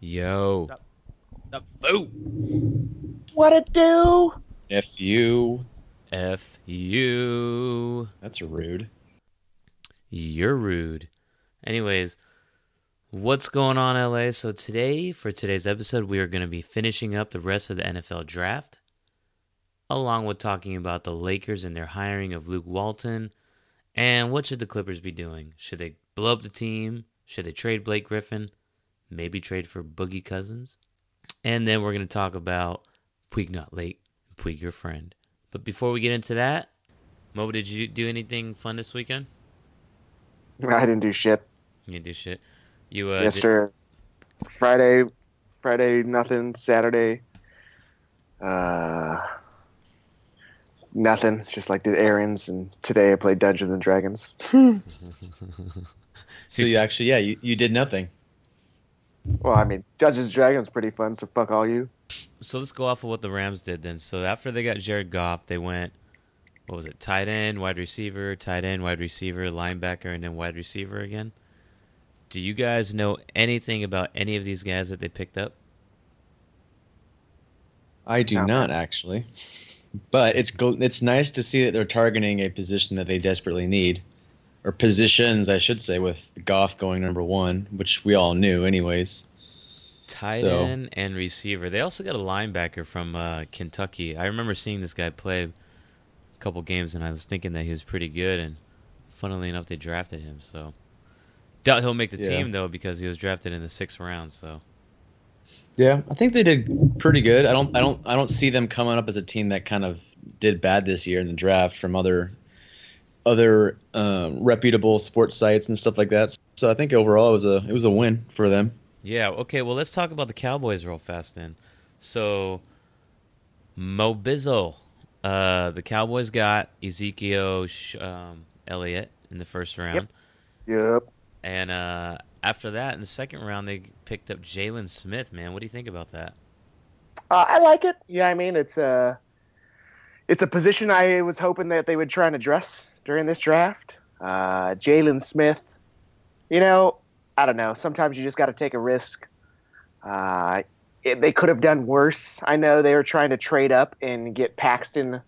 Yo. The boo. What it do? If you. F you. That's rude. You're rude. Anyways, what's going on, LA? So, today, for today's episode, we are going to be finishing up the rest of the NFL draft, along with talking about the Lakers and their hiring of Luke Walton. And what should the Clippers be doing? Should they blow up the team? Should they trade Blake Griffin? Maybe trade for Boogie Cousins? And then we're going to talk about Puig Not Late, Puig Your Friend. But before we get into that, Mo, did you do anything fun this weekend? I didn't do shit. You didn't do shit. You uh, yes, did- Friday, Friday, nothing. Saturday, uh, nothing. Just like did errands, and today I played Dungeons and Dragons. So you actually, yeah, you, you did nothing. well, I mean, Dungeons and Dragons pretty fun. So fuck all you. So let's go off of what the Rams did then. So after they got Jared Goff, they went, what was it, tight end, wide receiver, tight end, wide receiver, linebacker, and then wide receiver again. Do you guys know anything about any of these guys that they picked up? I do No. not actually, but it's gl- it's nice to see that they're targeting a position that they desperately need, or positions I should say, with Goff going number one, which we all knew anyways. Tight So- end and receiver. They also got a linebacker from uh, Kentucky. I remember seeing this guy play a couple games, and I was thinking that he was pretty good. And funnily enough, they drafted him. So doubt he'll make the Yeah. team though because he was drafted in the sixth round. So Yeah, I think they did pretty good. I don't I don't I don't see them coming up as a team that kind of did bad this year in the draft from other other um, reputable sports sites and stuff like that. So I think overall it was a it was a win for them. Yeah, okay, well, let's talk about the Cowboys real fast then. So, Mo Bizzle. Uh, the Cowboys got Ezekiel Sh- um, Elliott in the first round. Yep. And uh, after that, in the second round, they picked up Jaylon Smith, man. What do you think about that? Uh, I like it. Yeah, I mean, it's a it's a position I was hoping that they would try and address during this draft. Uh, Jaylon Smith, you know, I don't know. Sometimes you just got to take a risk. Uh, it, they could have done worse. I know they were trying to trade up and get Paxton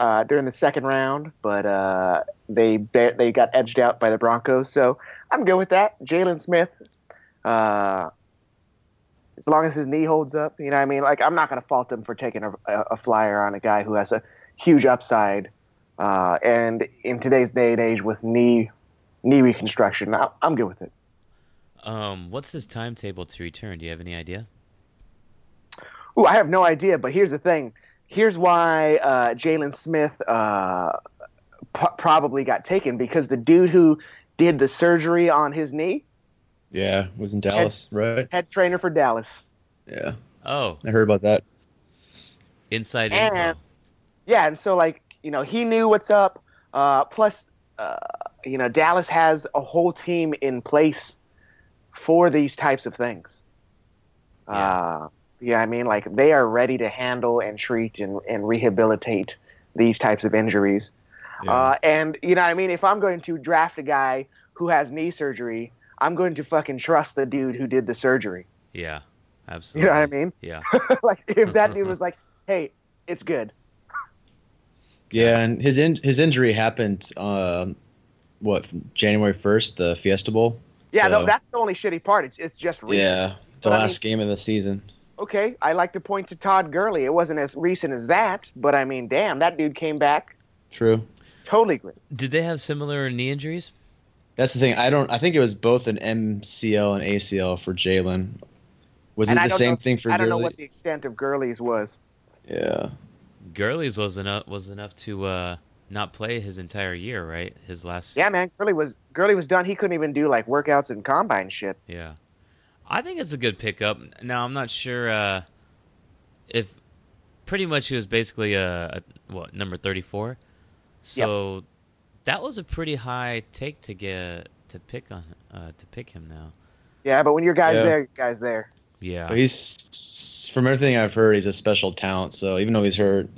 uh, during the second round, but uh, they they got edged out by the Broncos. So I'm good with that. Jaylon Smith. Uh, as long as his knee holds up, you know what I mean? Like, I'm not going to fault them for taking a, a, flyer on a guy who has a huge upside. Uh, and in today's day and age with knee knee reconstruction, I, I'm good with it. Um, what's his timetable to return? Do you have any idea? Ooh, I have no idea, but here's the thing. Here's why uh, Jaylon Smith uh, p- probably got taken because the dude who did the surgery on his knee, Yeah, was in Dallas, right? head trainer for Dallas. Yeah, Oh, I heard about that. inside And- info. Yeah, and so like you know he knew what's up. Uh, plus, uh, you know Dallas has a whole team in place for these types of things. Yeah. Uh, yeah, I mean like they are ready to handle and treat and, and rehabilitate these types of injuries. Yeah. Uh, and you know, what I mean, if I'm going to draft a guy who has knee surgery, I'm going to fucking trust the dude who did the surgery. Yeah, Absolutely. You know what I mean? Yeah. like if that dude was like, "Hey, it's good," yeah, and his in, his injury happened. Um, what January first, the Fiesta Bowl. yeah, So, no, that's the only shitty part. It's it's just recent. yeah, the But I last game of the season. Okay, I like to point to Todd Gurley. It wasn't as recent as that, but I mean, damn, that dude came back True. totally great. Did they have similar knee injuries? That's the thing. I don't. I think it was both an MCL and ACL for Jaylon. Was And it I the same know- thing for Jaylon? I don't know what the extent of Gurley's was. Yeah. Gurley's was enough was enough to uh, not play his entire year, right? His last. Yeah, man, Gurley was Gurley was done. He couldn't even do like workouts and combine shit. Yeah. I think it's a good pickup. Now I'm not sure uh, if pretty much he was basically a, a what number 34. So that was a pretty high take to get to pick on uh, to pick him now. Yeah, but when your guy's Yeah. there, your guy's there. Yeah. But he's from everything I've heard, he's a special talent. So even though he's hurt,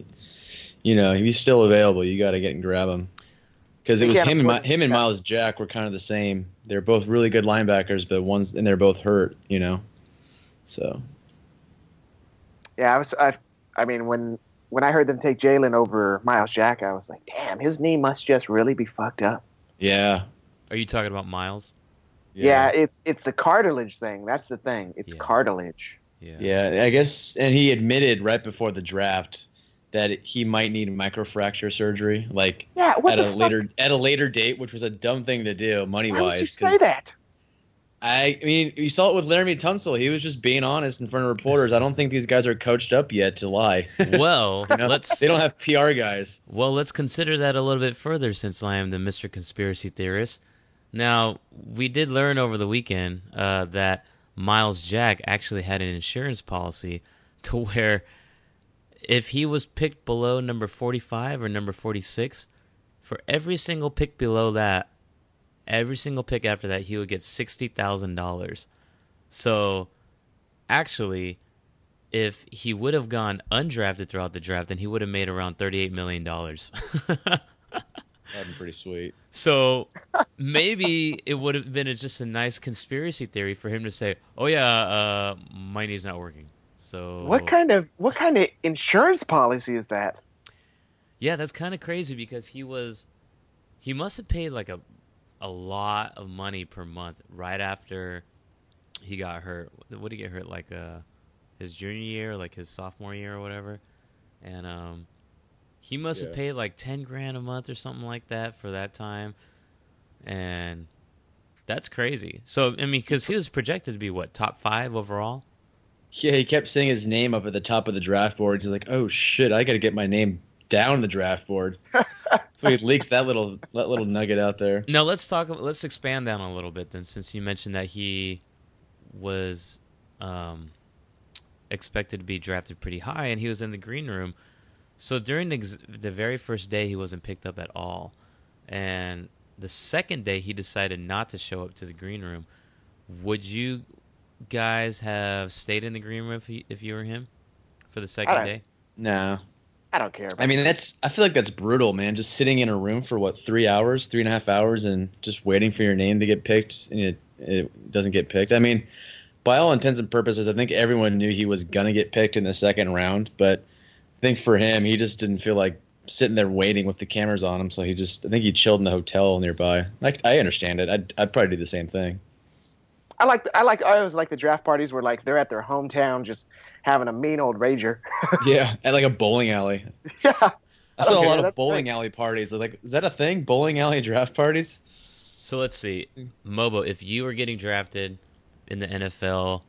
you know, he's still available, you got to get and grab him. Because it was him and afford him and Myles Jack were kind of the same. They're both really good linebackers, but one's and they're both hurt. You know, so Yeah, I was. I, I mean, when when I heard them take Jaylon over Myles Jack, I was like, damn, his knee must just really be fucked up. yeah, Are you talking about Myles? Yeah, it's it's the cartilage thing. That's the thing. It's Yeah. cartilage. Yeah. Yeah, I guess, and he admitted right before the draft that he might need microfracture surgery, like Yeah, what at a fuck? later at a later date, which was a dumb thing to do money Why would wise. you say that? I, I mean, you saw it with Laremy Tunsil. He was just being honest in front of reporters. I don't think these guys are coached up yet to lie. Well, You know? let's They don't have PR guys. well let's consider that a little bit further since I am the Mr. Conspiracy Theorist. Now, we did learn over the weekend uh, that Myles Jack actually had an insurance policy to where if he was picked below number 45 or number 46, for every single pick below that, every single pick after that, he would get $60,000. So, actually, if he would have gone undrafted throughout the draft, then he would have made around $38 million. That'd be pretty sweet. So maybe it would have been a, just a nice conspiracy theory for him to say, "Oh yeah, uh, my knee's not working." So What kind of what kind of insurance policy is that? Yeah, that's kind of crazy because he was, he must have paid like a, a lot of money per month right after he got hurt. What did he get hurt like? Uh, his junior year, like his sophomore year or whatever, and um, he must have paid like ten grand a month or something like that for that time, and that's crazy. So I mean, because he was projected to be what top five overall. Yeah, he kept saying his name up at the top of the draft board. He's like, "Oh shit, I got to get my name down the draft board." so he leaks that little that little nugget out there. Now let's talk. Let's expand down a little bit then, since you mentioned that he was um, expected to be drafted pretty high, and he was in the green room. So during the, ex- the very first day, he wasn't picked up at all, and the second day, he decided not to show up to the green room. Would you guys have stayed in the green room if, you if you were him for the second don't- day? No, I don't care. I mean that's I feel like that's brutal, man. Just sitting in a room for what three hours, three and a half hours, and just waiting for your name to get picked, and it it doesn't get picked. I mean, by all intents and purposes, I think everyone knew he was gonna get picked in the second round, but I think for him, he just didn't feel like sitting there waiting with the cameras on him, so he just I think he chilled in the hotel nearby. Like I understand it. I'd I'd probably do the same thing. I like I like I always like the draft parties where like they're at their hometown just having a mean old rager. yeah, at like a bowling alley. yeah. I I saw don't a lot of bowling great. alley parties. Like, is that a thing? Bowling alley draft parties? So let's see, Mobo. If you were getting drafted in the NFL,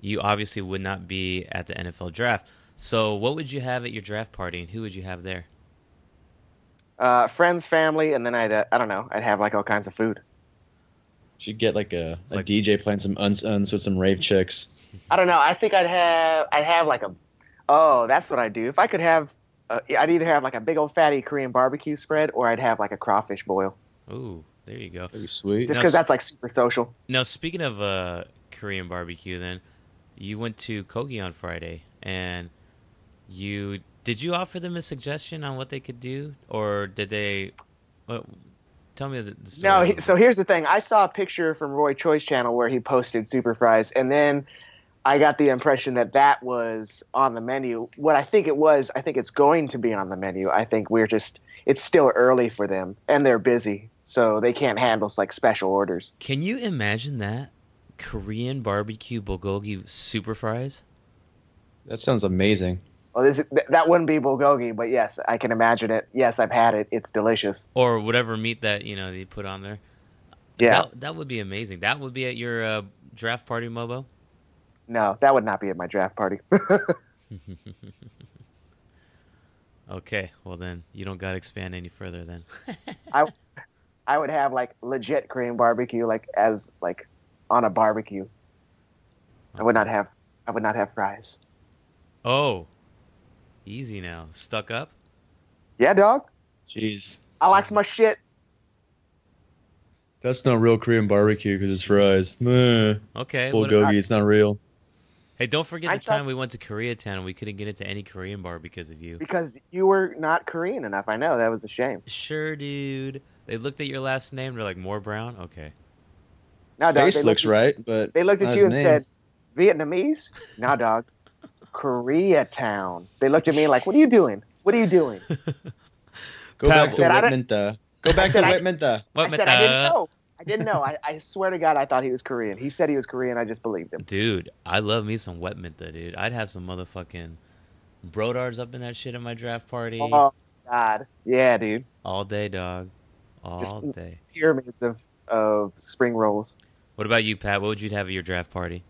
you obviously would not be at the NFL draft. So what would you have at your draft party, and who would you have there? Uh, friends, family, and then I'd uh, I don't know I'd have like all kinds of food. Should get like a, a Like- DJ playing some uns uns with some rave chicks. I don't know. I think I'd have I'd have like a oh that's what I'd do if I could have. Uh, I'd either have like a big old fatty Korean barbecue spread, or I'd have like a crawfish boil, Ooh, there you go. That'd be sweet. just because that's like super social. Now, speaking of uh, Korean barbecue, then you went to Kogi on Friday, and you did you offer them a suggestion on what they could do, or did they? Well, tell me the, the story. No, he, so here's the thing. I saw a picture from Roy Choi's channel where he posted super fries, and then I got the impression that that was on the menu. What I think it was, I think it's going to be on the menu. I think we're just, it's still early for them, and they're busy, so they can't handle like special orders. Can you imagine that Korean barbecue bulgogi super fries? That sounds amazing. Well, this th- that wouldn't be bulgogi, but yes, I can imagine it. Yes, I've had it. It's delicious. or whatever meat that you know they put on there. Yeah. that, that would be amazing. That would be at your uh, draft party, Mobo. No, that would not be at my draft party. okay, well then you don't got to expand any further then. I would have like legit Korean barbecue, like as like on a barbecue. I would not have. I would not have fries. Oh, easy now. Stuck up. Yeah, dog. Jeez. I like my shit. That's not real Korean barbecue because it's fries. Meh. Okay. what- Bulgogi, it's not real. Hey, don't forget I the time thought- we went to Koreatown and we couldn't get into any Korean bar because of you. because you were not Korean enough. I know that was a shame. Sure, dude. They looked at your last name. They're like, more brown? Okay. No, dog, Face they looks looked, right, but They looked not at his you and name. said, "Vietnamese? No, dog. Koreatown." They looked at me like, "What are you doing? What are you doing?" go back to Said I Wet don't- Minta. Go back to said I- Wet Minta. I said, "I didn't know. I didn't know. I, I swear to God, I thought he was Korean. He said he was Korean. I just believed him." Dude, I love me some wet minta, dude. I'd have some motherfucking brodars up in that shit at my draft party Oh God, yeah, dude. all day, dog. All Just- day. Pyramids of of spring rolls. What about you, Pat? What would you have at your draft party?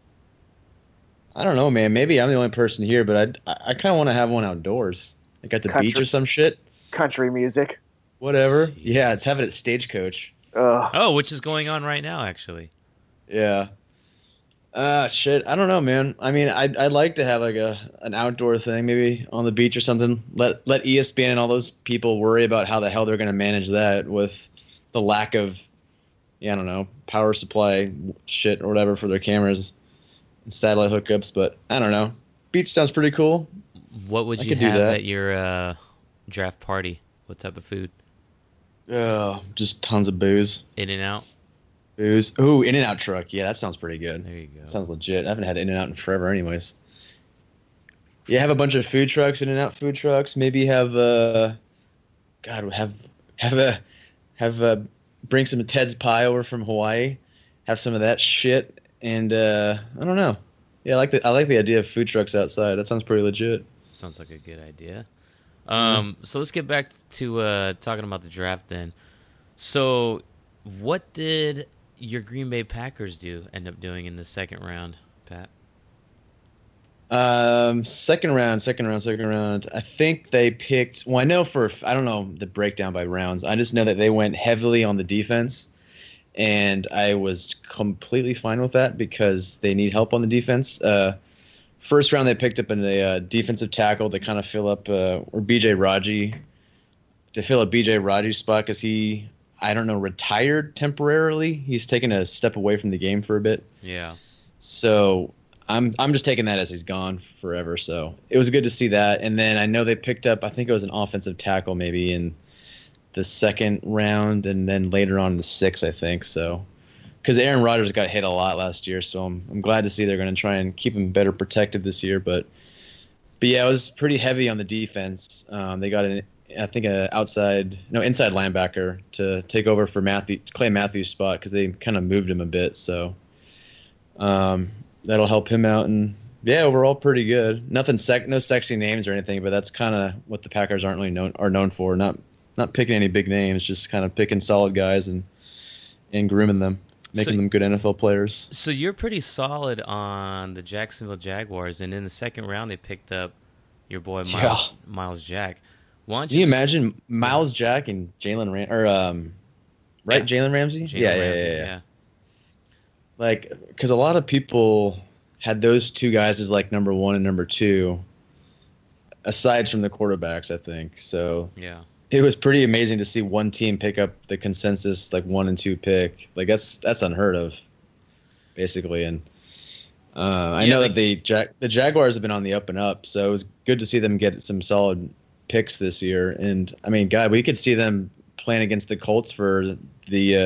I don't know, man. Maybe I'm the only person here, but I I kind of want to have one outdoors, like at the Country. beach or some shit. Country music. Whatever. Jeez. Yeah, it's have it at Stagecoach. Ugh. Oh, which is going on right now, actually. Yeah. Uh shit. I don't know, man. I mean, I'd I'd like to have like a an outdoor thing, maybe on the beach or something. Let let ESPN and all those people worry about how the hell they're going to manage that with the lack of, yeah, I don't know, power supply shit or whatever for their cameras and satellite hookups. But I don't know. Beach sounds pretty cool. What would I you have at your uh, draft party? What type of food? Oh, just tons of booze. In and out? Booze. Ooh, In and Out truck. Yeah, that sounds pretty good. There you go. Sounds legit. I haven't had In and Out in forever, anyways. Yeah, have a bunch of food trucks, In and Out food trucks. Maybe have uh, God, have have a have uh bring some Ted's pie over from Hawaii. Have some of that shit, and uh, I don't know. Yeah, I like the I like the idea of food trucks outside. That sounds pretty legit. Sounds like a good idea. Um, so let's get back to uh, talking about the draft then. So, what did your Green Bay Packers do end up doing in the second round, Pat? Um, second round, second round, second round. I think they picked. Well, I know for I don't know the breakdown by rounds. I just know that they went heavily on the defense, and I was completely fine with that because they need help on the defense. Uh, first round they picked up a uh, defensive tackle to kind of fill up uh, or BJ Raji to fill up BJ Raji's spot because he I don't know retired temporarily. He's taken a step away from the game for a bit. Yeah. So I'm I'm just taking that as he's gone forever. So it was good to see that. And then I know they picked up I think it was an offensive tackle maybe in the second round and then later on the sixth I think. So because Aaron Rodgers got hit a lot last year, so I'm I'm glad to see they're going to try and keep him better protected this year. But but yeah, it was pretty heavy on the defense. Um, they got an I think a outside no inside linebacker to take over for Matthew Clay Matthews spot because they kind of moved him a bit. So um, that'll help him out. And yeah, overall pretty good. Nothing sec, no sexy names or anything, but that's kind of what the Packers aren't really known are known for. Not not picking any big names, just kind of picking solid guys and and grooming them, making So- them good NFL players. So you're pretty solid on the Jacksonville Jaguars, and in the second round they picked up your boy Myles, Yeah. Myles Jack. Why don't Can you imagine Myles Jack and Jalen Ram or um, right Yeah. Jalen Ramsey? Jalen yeah, yeah, Ramsey, yeah, yeah. Like, because a lot of people had those two guys as like number one and number two, aside from the quarterbacks, I think. So yeah. It was pretty amazing to see one team pick up the consensus like one and two pick. Like that's that's unheard of, basically. And uh, I Yeah, know like- that the Jag- the Jaguars have been on the up and up, so it was good to see them get some solid picks this year. And I mean, God, we could see them playing against the Colts for the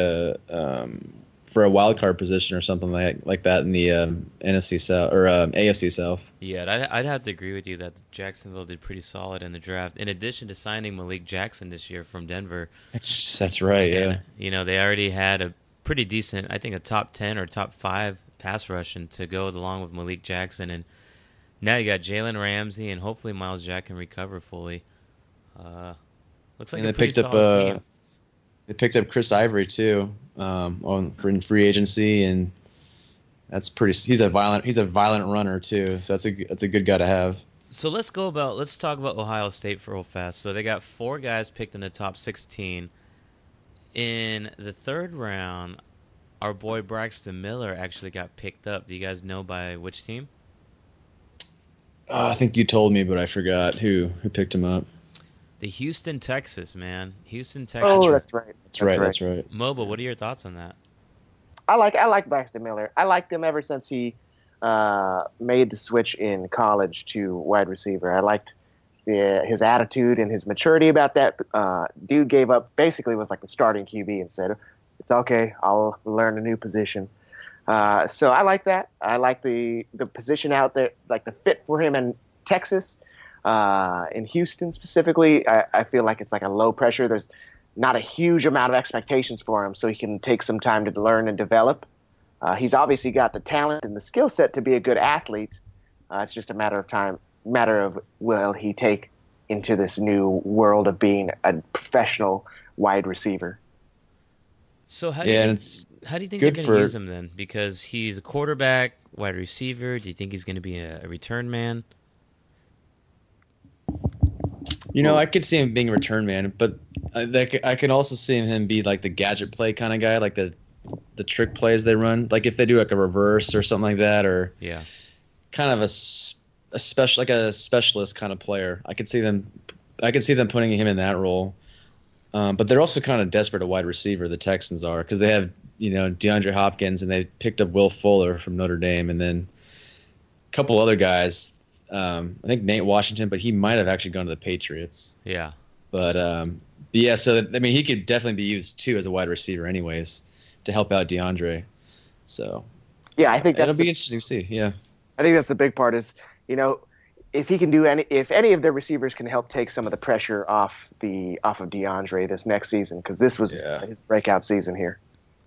uh, um, for a wild card position or something like like that in the um, NFC South or um, AFC South. Yeah, I'd, I'd have to agree with you that Jacksonville did pretty solid in the draft. In addition to signing Malik Jackson this year from Denver, That's that's right. Yeah. you know they already had a pretty decent, I think, a top ten or top five pass rush and to go along with Malik Jackson, and now you got Jalen Ramsey, and hopefully Myles Jack can recover fully. Uh, looks like And a they pretty picked up, solid uh, team. They picked up Chris Ivory too um, on in free agency, and that's pretty. He's a violent. He's a violent runner too. So that's a that's a good guy to have. So let's go about let's talk about Ohio State for real fast. So they got four guys picked in the top sixteen. In the third round, our boy Braxton Miller actually got picked up. Do you guys know by which team? Uh, I think you told me, but I forgot who who picked him up. The Houston, Texas, man. Houston, Texas. Oh, that's right. That's right. That's right. Moba, what are your thoughts on that? I like I like Braxton Miller. I liked him ever since he uh, made the switch in college to wide receiver. I liked the, his attitude and his maturity about that. Uh, dude gave up basically was like the starting QB and said, "It's okay, I'll learn a new position." Uh, so I like that. I like the the position out there, like the fit for him in Texas, uh, in Houston specifically. I, I feel like it's like a low pressure. There's not a huge amount of expectations for him, so he can take some time to learn and develop. Uh, he's obviously got the talent and the skill set to be a good athlete. Uh, it's just a matter of time, matter of will he take into this new world of being a professional wide receiver. So how do Yeah, you think, it's how do you think they're going to use him then? Because he's a quarterback, wide receiver. Do you think he's going to be a, a return man? You know, I could see him being a return man, but I, I could also see him be like the gadget play kind of guy, like the the trick plays they run. Like if they do like a reverse or something like that, or Yeah. kind of a, a special like a specialist kind of player. I could see them, I could see them putting him in that role. Um, but they're also kind of desperate at wide receiver. The Texans are because they have you know DeAndre Hopkins and they picked up Will Fuller from Notre Dame, and then a couple other guys. Um, I think Nate Washington, but he might have actually gone to the Patriots. Yeah. But um, but yeah, so I mean, he could definitely be used too as a wide receiver, anyways, to help out DeAndre. So Yeah, I think it'll that's be interesting to see. Yeah, I think that's the big part is you know if he can do any if any of their receivers can help take some of the pressure off the off of DeAndre this next season because this was Yeah. his breakout season here.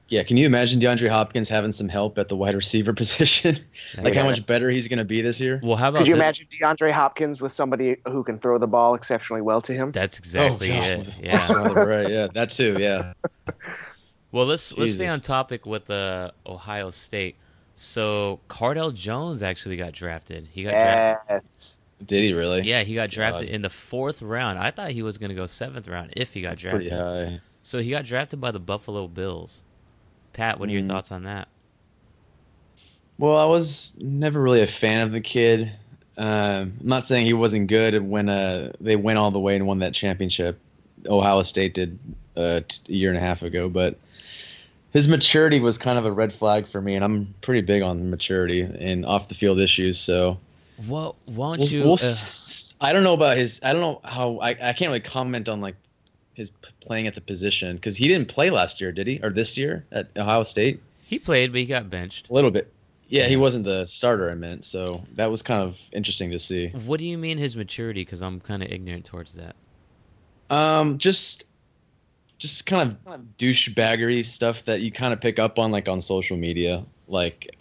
Yeah. Can you imagine DeAndre Hopkins having some help at the wide receiver position? like Yeah. how much better he's going to be this year? Well, how about Could you the- imagine DeAndre Hopkins with somebody who can throw the ball exceptionally well to him? That's exactly Oh, it. Yeah. right. Yeah, that too. Yeah. Well, let's let's stay on topic with uh, Ohio State. So Cardale Jones actually got drafted. He got drafted. Yes. Did he really? Yeah, he got drafted God. in the fourth round. I thought he was going to go seventh round if he got That's drafted. pretty high. So he got drafted by the Buffalo Bills. Pat, what are your Mhm. thoughts on that? Well, I was never really a fan of the kid. Um, I'm not saying he wasn't good when uh, they went all the way and won that championship. Ohio State did uh, t- a year and a half ago, but his maturity was kind of a red flag for me, and I'm pretty big on maturity and off the field issues. So Well, why don't we'll, you? we'll uh, s- I don't know about his. I don't know how. I, I can't really comment on like his p- playing at the position because he didn't play last year, did he? Or this year at Ohio State? he played, but he got benched. A little bit. Yeah, he wasn't the starter. I meant so that was kind of interesting to see. What do you mean his maturity? Because I'm kind of ignorant towards that. Um, just just kind of douchebaggery stuff that you kind of pick up on like on social media. Like,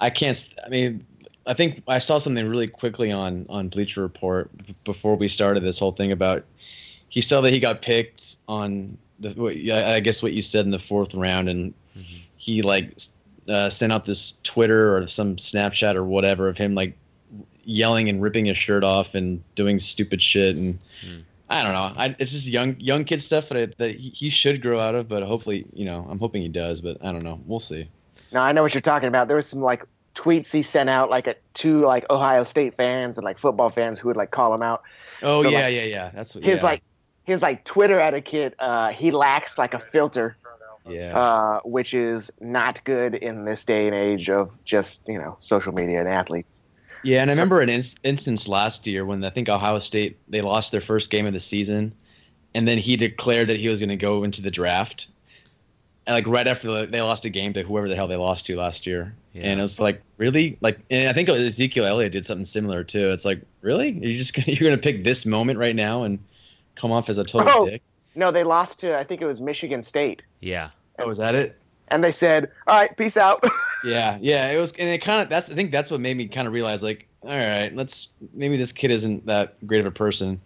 I can't. I mean, I think I saw something really quickly on on Bleacher Report b- before we started this whole thing about he saw that he got picked on the. I guess what you said in the fourth round, and Mhm. he like uh, sent out this Twitter or some Snapchat or whatever of him like yelling and ripping his shirt off and doing stupid shit and Hmm. I don't know. I, it's just young young kid stuff that, I, that he, he should grow out of, but hopefully, you know, I'm hoping he does, but I don't know. We'll see. No, I know what you're talking about. There was some like tweets he sent out like at two like Ohio State fans and like football fans who would like call him out. Oh So, yeah, like, yeah, yeah. That's what His yeah, like his like Twitter etiquette, uh, he lacks like a filter, yeah. uh, which is not good in this day and age of just you know social media and athletes. Yeah, and I remember an in- instance last year when I think Ohio State they lost their first game of the season, and then he declared that he was going to go into the draft, and like right after the, they lost a game to whoever the hell they lost to last year, Yeah. and it was like really like, and I think Ezekiel Elliott did something similar too. It's like really you're just gonna, you're going to pick this moment right now and come off as a total Oh. dick. No, they lost to I think it was Michigan State, Yeah. Oh, is that it? and they said, "All right, peace out." Yeah, yeah, it was, and it kind of that's I think that's what made me kind of realize like, all right, let's maybe this kid isn't that great of a person.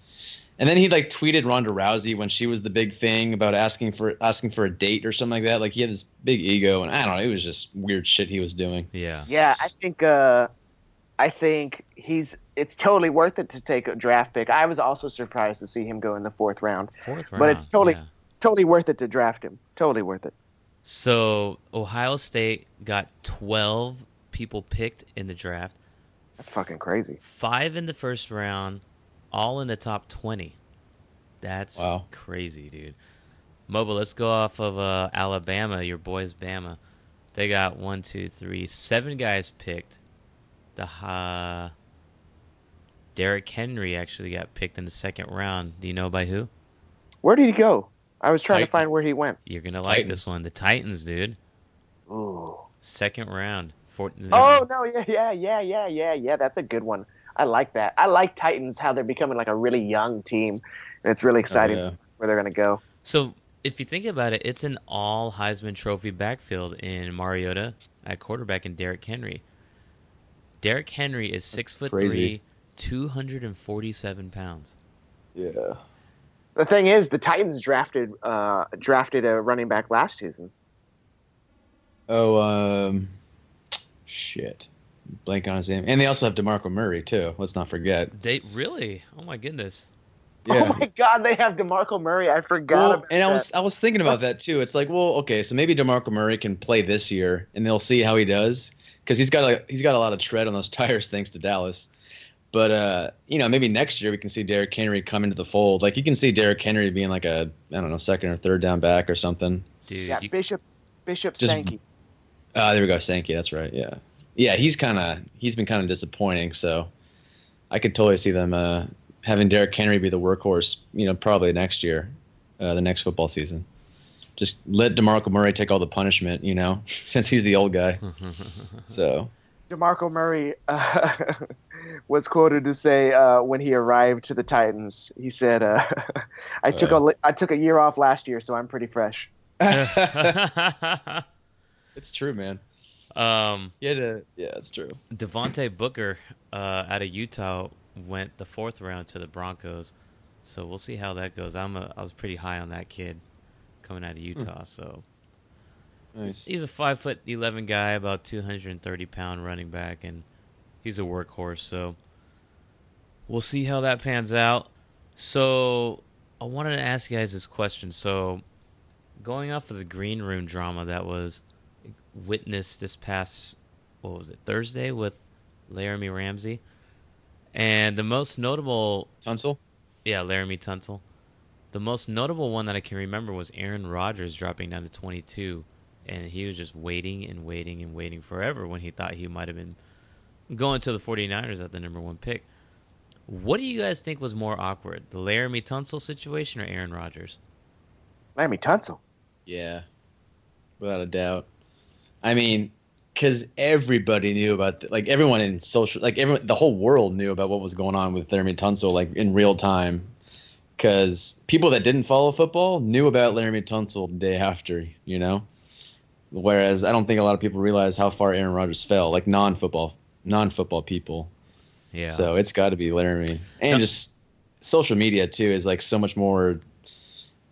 And then he like tweeted Ronda Rousey when she was the big thing about asking for asking for a date or something like that. Like he had this big ego, and I don't know, it was just weird shit he was doing. Yeah. Yeah, I think uh, I think he's it's totally worth it to take a draft pick. I was also surprised to see him go in the fourth round. Fourth round. But it's totally- yeah. Totally worth it to draft him. Totally worth it. So Ohio State got 12 people picked in the draft, That's fucking crazy. five in the first round, all in the top 20. That's Wow. crazy, dude. Mobile, let's go off of uh, Alabama, your boys, Bama. They got one, two, three, seven guys picked. the uh, Derrick Henry actually got picked in the second round. Do you know by who? Where did he go? I was trying to find where he went. You're gonna like this one. The Titans, dude. Ooh. Second round. Four, Oh no, yeah, yeah, yeah, yeah, yeah, yeah. That's a good one. I like that. I like Titans how they're becoming like a really young team, and it's really oh, exciting yeah. where they're gonna go. So if you think about it, it's an all Heisman Trophy backfield in Mariota at quarterback and Derrick Henry. Derrick Henry is six foot crazy. three, two hundred and forty seven pounds. Yeah. The thing is, the Titans drafted uh, drafted a running back last season. Oh, um, shit. Blank on his name. And they also have DeMarco Murray, too. Let's not forget. They really? Oh my goodness. Yeah. Oh my God, they have Demarco Murray. I forgot. Well, about and I that. was I was thinking about that too. It's like, well, okay, so maybe Demarco Murray can play this year, and they'll see how he does because he's got a, he's got a lot of tread on those tires thanks to Dallas. But uh, you know, maybe next year we can see Derrick Henry come into the fold. Like you can see Derrick Henry being like a I don't know second or third down back or something. Dude, yeah, you- Bishop Bishop Just- Sankey. Uh, there we go, Sankey. That's right. Yeah, yeah. He's kind of he's been kind of disappointing. So I could totally see them uh, having Derrick Henry be the workhorse. You know, probably next year, uh, the next football season. Just let Demarco Murray take all the punishment. You know, since he's the old guy. So Demarco Murray uh, was quoted to say uh, when he arrived to the Titans, he said, uh, "I took a li- I took a year off last year, so I'm pretty fresh." it's true, man. um, Yeah, to, yeah, it's true. Devontae Booker uh, out of Utah went the fourth round to the Broncos, so we'll see how that goes. I'm a, I was pretty high on that kid coming out of Utah, so Nice. he's a five foot eleven guy, about two hundred and thirty pound running back, and he's a workhorse. So we'll see how that pans out. So I wanted to ask you guys this question. So going off of the green room drama that was witnessed this past what was it Thursday with Laremy Ramsey, and the most notable Tunsil. yeah, Laremy Tunsil. The most notable one that I can remember was Aaron Rodgers dropping down to 22, and he was just waiting and waiting and waiting forever when he thought he might have been going to the 49ers at the number one pick. What do you guys think was more awkward, the Laremy Tunsil situation or Aaron Rodgers? Laremy Tunsil. Yeah, without a doubt. I mean, because everybody knew about, the, like everyone in social, like everyone, the whole world knew about what was going on with Laremy Tunsil, like in real time. Because people that didn't follow football knew about Laremy Tunsil the day after, you know. Whereas I don't think a lot of people realize how far Aaron Rodgers fell, like non-football, non-football people. Yeah. So it's got to be Laremy, and No. just social media too is like so much more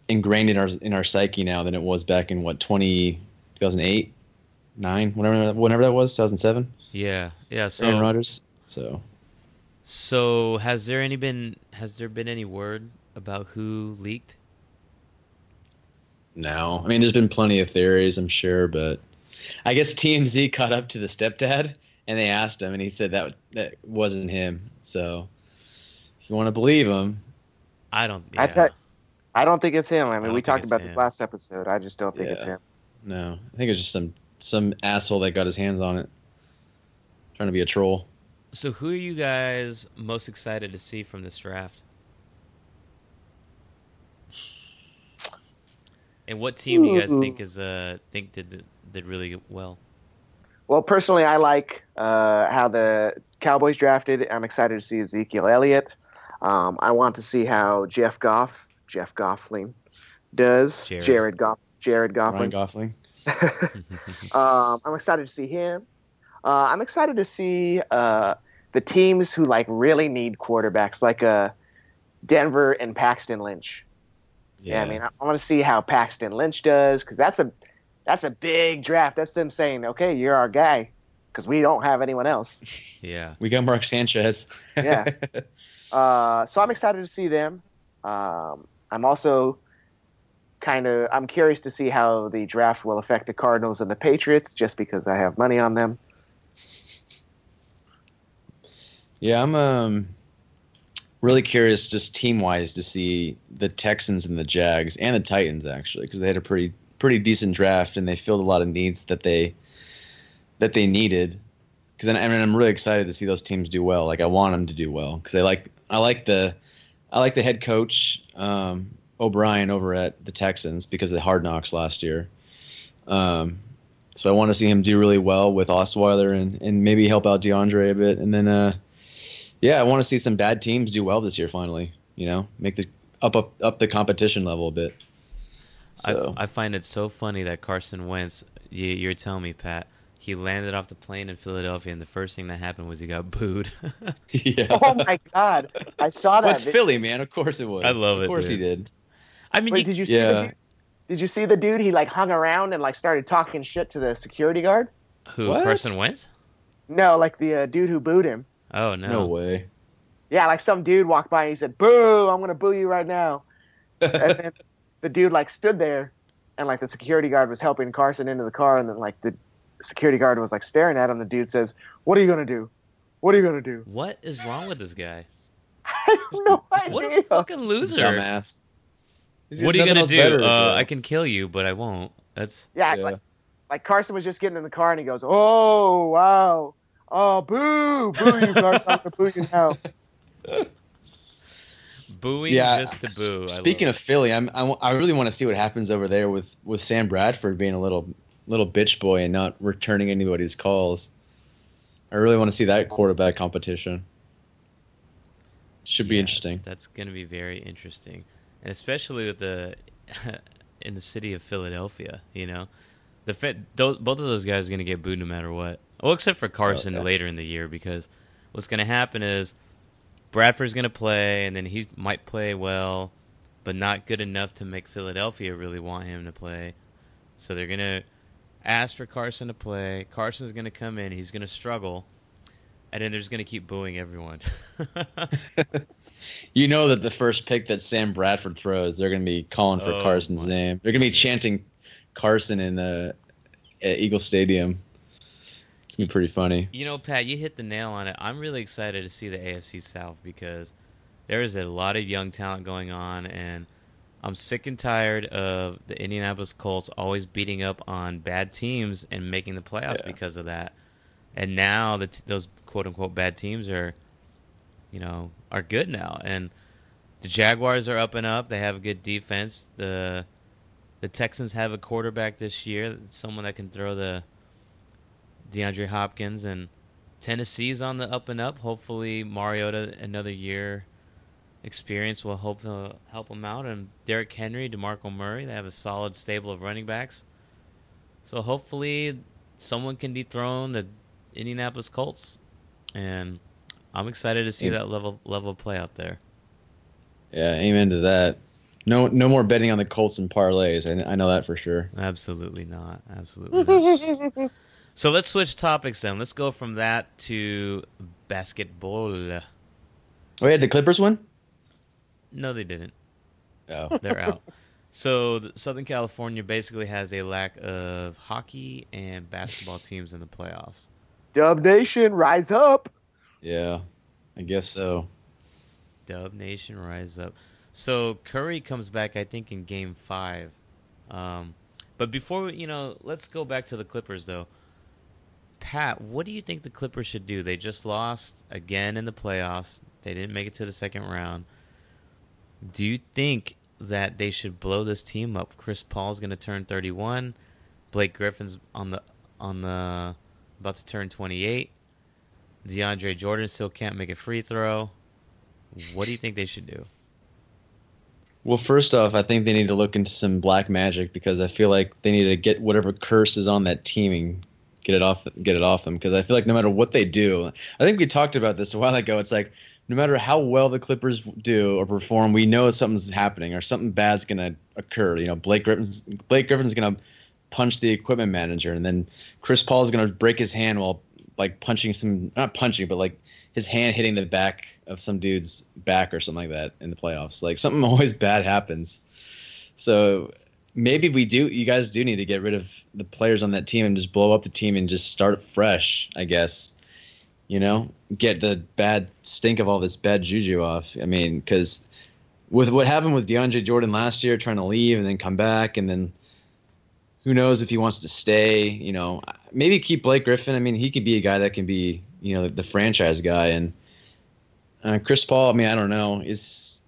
ingrained in our in our psyche now than it was back in what 20, 2008, nine, whatever whenever that was, two thousand seven. yeah. Yeah. Aaron So Rodgers. So so has there any been has there been any word about who leaked? no, I mean there's been plenty of theories, I'm sure, but I guess TMZ caught up to the stepdad and they asked him, and he said that that wasn't him. So if you want to believe him, I don't. I Yeah. tell- I don't think it's him. I I mean, don't we talked about him. this last episode. I just don't think it's him. no, I think it's just some some asshole that got his hands on it, trying to be a troll. So who are you guys most excited to see from this draft? And what team do you guys think is uh think did did really well? Well, personally, I like uh, how the Cowboys drafted. I'm excited to see Ezekiel Elliott. Um, I want to see how Jeff Goff, Jeff Goffling, does. Jared. Jared, Goff, Jared Ryan Goffling. Um, I'm excited to see him. Uh, I'm excited to see uh, the teams who like really need quarterbacks, like uh, Denver and Paxton Lynch. Yeah, I mean, I, I want to see how Paxton Lynch does because that's a that's a big draft. That's them saying, "Okay, you're our guy," because we don't have anyone else. yeah. we got Mark Sanchez. Yeah. Uh, so I'm excited to see them. Um, I'm also kind of I'm curious to see how the draft will affect the Cardinals and the Patriots, just because I have money on them. Yeah, I'm um really curious just team wise to see the Texans and the Jags and the Titans actually because they had a pretty pretty decent draft and they filled a lot of needs that they that they needed. because I mean I'm really excited to see those teams do well. Like I want them to do well because I like I like the I like the head coach um, O'Brien over at the Texans because of the hard knocks last year. Um, so I want to see him do really well with Osweiler and, and maybe help out DeAndre a bit. And then, uh, yeah, I want to see some bad teams do well this year finally. You know, make the up up up the competition level a bit. So. I, I find it so funny that Carson Wentz. You, you're telling me, Pat, he landed off the plane in Philadelphia, and the first thing that happened was he got booed. yeah. Oh my God, I saw that. What's Philly, man? Of course it was. I love it. Of course dude. he did. I mean, Wait, you, did you see yeah. the dude? Did you see the dude? He like hung around and like started talking shit to the security guard. who What? Carson Wentz? No, like the uh, dude who booed him. Oh no, No, way. Yeah, like some dude walked by and he said, "Boo! I'm gonna boo you right now." and then the dude like stood there, and like the security guard was helping Carson into the car, and then like the security guard was like staring at him. The dude says, "What are you gonna do? What are you gonna do?" What is wrong with this guy? I have no Just- idea. What a fucking loser! Dumbass. What are you gonna do? Uh, I can kill you, but I won't. That's Yeah, Yeah. like like Carson was just getting in the car and he goes, "Oh wow, oh boo, boo you, Carson, I'm gonna boo you now." booing yeah. just to boo. Speaking of Philly, I'm, I, I really want to see what happens over there with, with Sam Bradford being a little little bitch boy and not returning anybody's calls. I really want to see that quarterback competition. Should be Yeah, interesting. That's going to be very interesting, and especially with the in the city of Philadelphia. You know, the both of those guys are going to get booed no matter what. Well, except for oh, Carson yeah. later in the year, because what's going to happen is Bradford's going to play, and then he might play well, but not good enough to make Philadelphia really want him to play. So they're going to ask for Carson to play. Carson's going to come in. He's going to struggle. And then they're just going to keep booing everyone. You know that the first pick that Sam Bradford throws, they're going to be calling for Oh, Carson's my. name. They're going to be chanting Carson in the at Eagle Stadium. It's going to be pretty funny. You know, Pat, you hit the nail on it. I'm really excited to see the AFC South because there is a lot of young talent going on, and I'm sick and tired of the Indianapolis Colts always beating up on bad teams and making the playoffs Yeah. because of that. And now that those quote unquote bad teams are, you know, are good now, and the Jaguars are up and up. They have a good defense. the The Texans have a quarterback this year, someone that can throw the DeAndre Hopkins and Tennessee's on the up and up. Hopefully, Mariota another year experience will help uh, help them out. And Derrick Henry, Demarco Murray, they have a solid stable of running backs. So hopefully, someone can dethrone the Indianapolis Colts, and I'm excited to see Yeah. that level level of play out there. Yeah, amen to that. No, no more betting on the Colts and parlays. I, I know that for sure. Absolutely not. Absolutely not. so let's switch topics then. Let's go from that to basketball. Oh, yeah, the Clippers win. No, they didn't. Oh, They're out. So the Southern California basically has a lack of hockey and basketball teams in the playoffs. Dub Nation, rise up! yeah, I guess so. Dub Nation rise up. So Curry comes back, I think, in Game Five. Um, but before we, you know, let's go back to the Clippers though. Pat, what do you think the Clippers should do? They just lost again in the playoffs. They didn't make it to the second round. Do you think that they should blow this team up? Chris Paul's going to turn 31. Blake Griffin's on the on the about to turn 28. DeAndre Jordan still can't make a free throw. What do you think they should do? Well, first off, I think they need to look into some black magic because I feel like they need to get whatever curse is on that team and get it off get it off them because I feel like no matter what they do, I think we talked about this a while ago. It's like no matter how well the Clippers do or perform, we know something's happening or something bad's gonna occur. You know, Blake Griffin's Blake Griffin's gonna punch the equipment manager, and then Chris Paul's gonna break his hand while like punching some not punching, but like his hand hitting the back of some dude's back or something like that in the playoffs. Like something always bad happens. So maybe we do. You guys do need to get rid of the players on that team and just blow up the team and just start fresh. I guess. You know, get the bad stink of all this bad juju off. I mean, because with what happened with DeAndre Jordan last year, trying to leave and then come back, and then who knows if he wants to stay. You know, maybe keep Blake Griffin. I mean, he could be a guy that can be, you know, the franchise guy. And uh, Chris Paul, I mean, I don't know. Is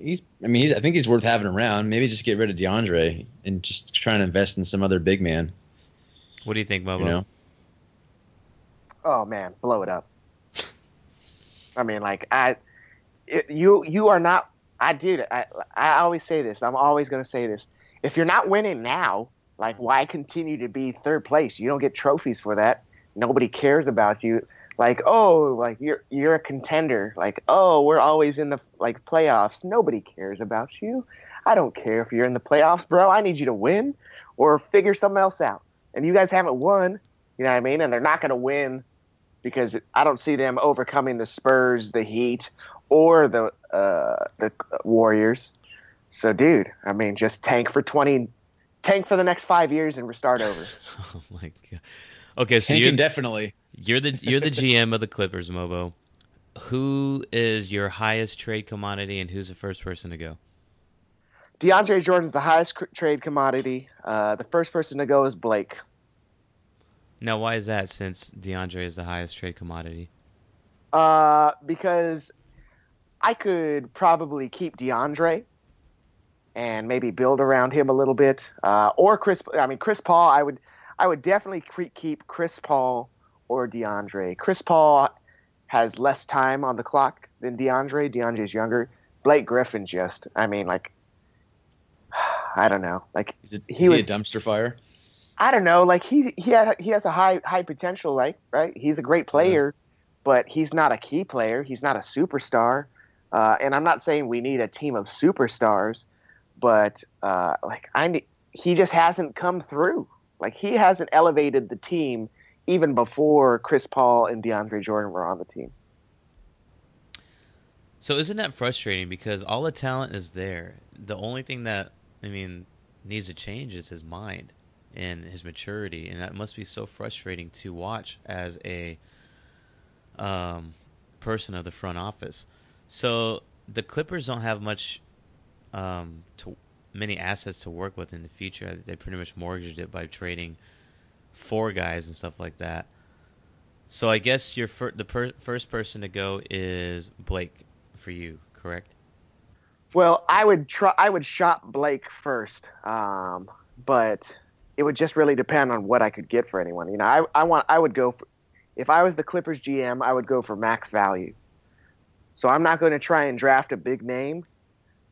he's? I mean, he's. I think he's worth having around. Maybe just get rid of DeAndre and just try and invest in some other big man. What do you think, Momo? You know? Oh man, blow it up. I mean, like I, it, you you are not. I did. I I always say this. I'm always going to say this. If you're not winning now, like why continue to be third place? You don't get trophies for that. Nobody cares about you. Like oh, like you're you're a contender. Like oh, we're always in the like playoffs. Nobody cares about you. I don't care if you're in the playoffs, bro. I need you to win or figure something else out. And you guys haven't won. You know what I mean? And they're not going to win because I don't see them overcoming the Spurs, the Heat, or the uh, the Warriors. So, dude, I mean, just tank for twenty, tank for the next five years and restart over. oh my god. Okay, so you're definitely. you're the you're the GM of the Clippers, Mobo. Who is your highest trade commodity, and who's the first person to go? DeAndre Jordan's the highest cr- trade commodity. Uh, the first person to go is Blake. Now, why is that? Since DeAndre is the highest trade commodity. Uh, because I could probably keep DeAndre and maybe build around him a little bit. Uh, or Chris, I mean Chris Paul. I would, I would definitely keep Chris Paul or DeAndre. Chris Paul has less time on the clock than DeAndre. DeAndre's younger. Blake Griffin just, I mean, like, I don't know, like Is, it, He is was- he a dumpster fire? I don't know. Like he he had, he has a high high potential. Like right, he's a great player, but he's not a key player. He's not a superstar. Uh, and I'm not saying we need a team of superstars, but uh, like I ne- he just hasn't come through. Like he hasn't elevated the team even before Chris Paul and DeAndre Jordan were on the team. So isn't that frustrating? Because all the talent is there. The only thing that I mean needs to change is his mind and his maturity, and that must be so frustrating to watch as a um, person of the front office. So the Clippers don't have much um, to many assets to work with in the future. They pretty much mortgaged it by trading four guys and stuff like that. So I guess your fir- the per- first person to go is Blake for you, correct? Well, I would try. I would shop Blake first, um, but it would just really depend on what I could get for anyone. You know, I, I want. I would go for. If I was the Clippers GM, I would go for max value. So I'm not going to try and draft a big name,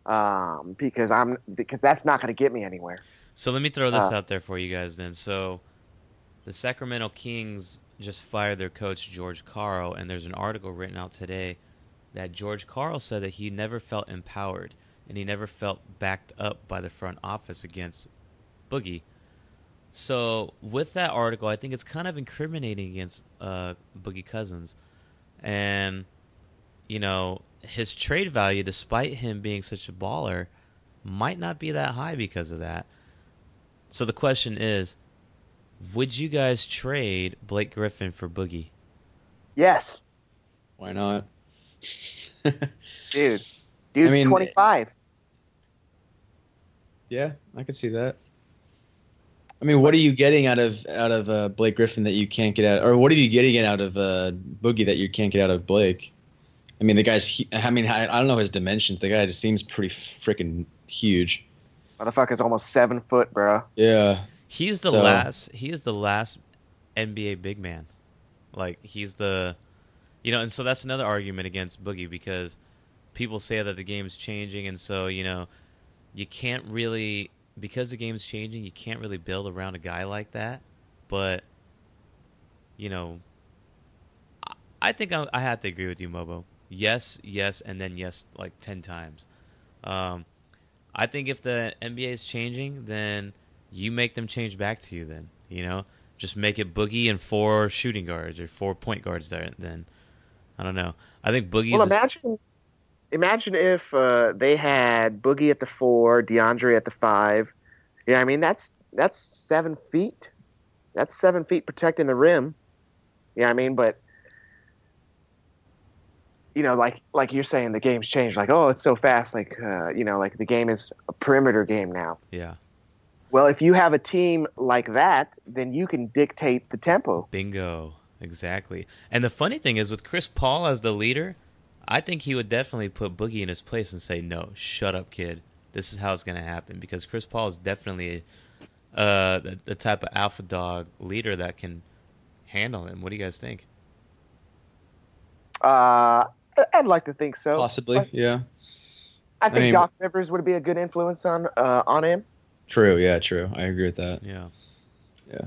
um, because I'm because that's not going to get me anywhere. So let me throw this Uh, out there for you guys then. So the Sacramento Kings just fired their coach George Karl, and there's an article written out today that George Karl said that he never felt empowered and he never felt backed up by the front office against Boogie. So with that article, I think it's kind of incriminating against uh, Boogie Cousins, and you know his trade value, despite him being such a baller, might not be that high because of that. So the question is, would you guys trade Blake Griffin for Boogie? Yes, Why not? dude. Dude's I mean- 25. yeah, I could see that. I mean, what are you getting out of out of uh, Blake Griffin that you can't get out, or what are you getting out of uh, Boogie that you can't get out of Blake? I mean, the guy's. I mean, I, I don't know his dimensions. The guy just seems pretty freaking huge. Motherfucker's almost seven foot, bro. Yeah, He's the So- last. He is the last NBA big man. Like he's the, you know, and so that's another argument against Boogie because people say that the game's changing, and so you know, you can't really because the game's changing. You can't really build around a guy like that. But you know, I, I think I, I have to agree with you, Mobo. Yes, yes, and then yes, like ten times. Um, I think if the NBA is changing, then you make them change back to you. Then you know, just make it Boogie and four shooting guards or four point guards there. Then I don't know. I think Boogie. Well, a imagine, imagine if uh, they had Boogie at the four, DeAndre at the five. Yeah, I mean that's that's seven feet. That's seven feet protecting the rim. Yeah, I mean, but you know, like like you're saying, the game's changed. Like, oh, it's so fast. Like, uh, you know, like the game is a perimeter game now. yeah. Well, if you have a team like that, then you can dictate the tempo. Bingo. Exactly. And the funny thing is, with Chris Paul as the leader, I think he would definitely put Boogie in his place and say, "No, shut up, kid. This is how it's going to happen." Because Chris Paul is definitely uh, the, the type of alpha dog leader that can handle him. What do you guys think? Uh, I'd like to think so. Possibly, But yeah. I think I mean- Doc Rivers would be a good influence on uh, on him. True, yeah, true. I agree with that. Yeah. Yeah.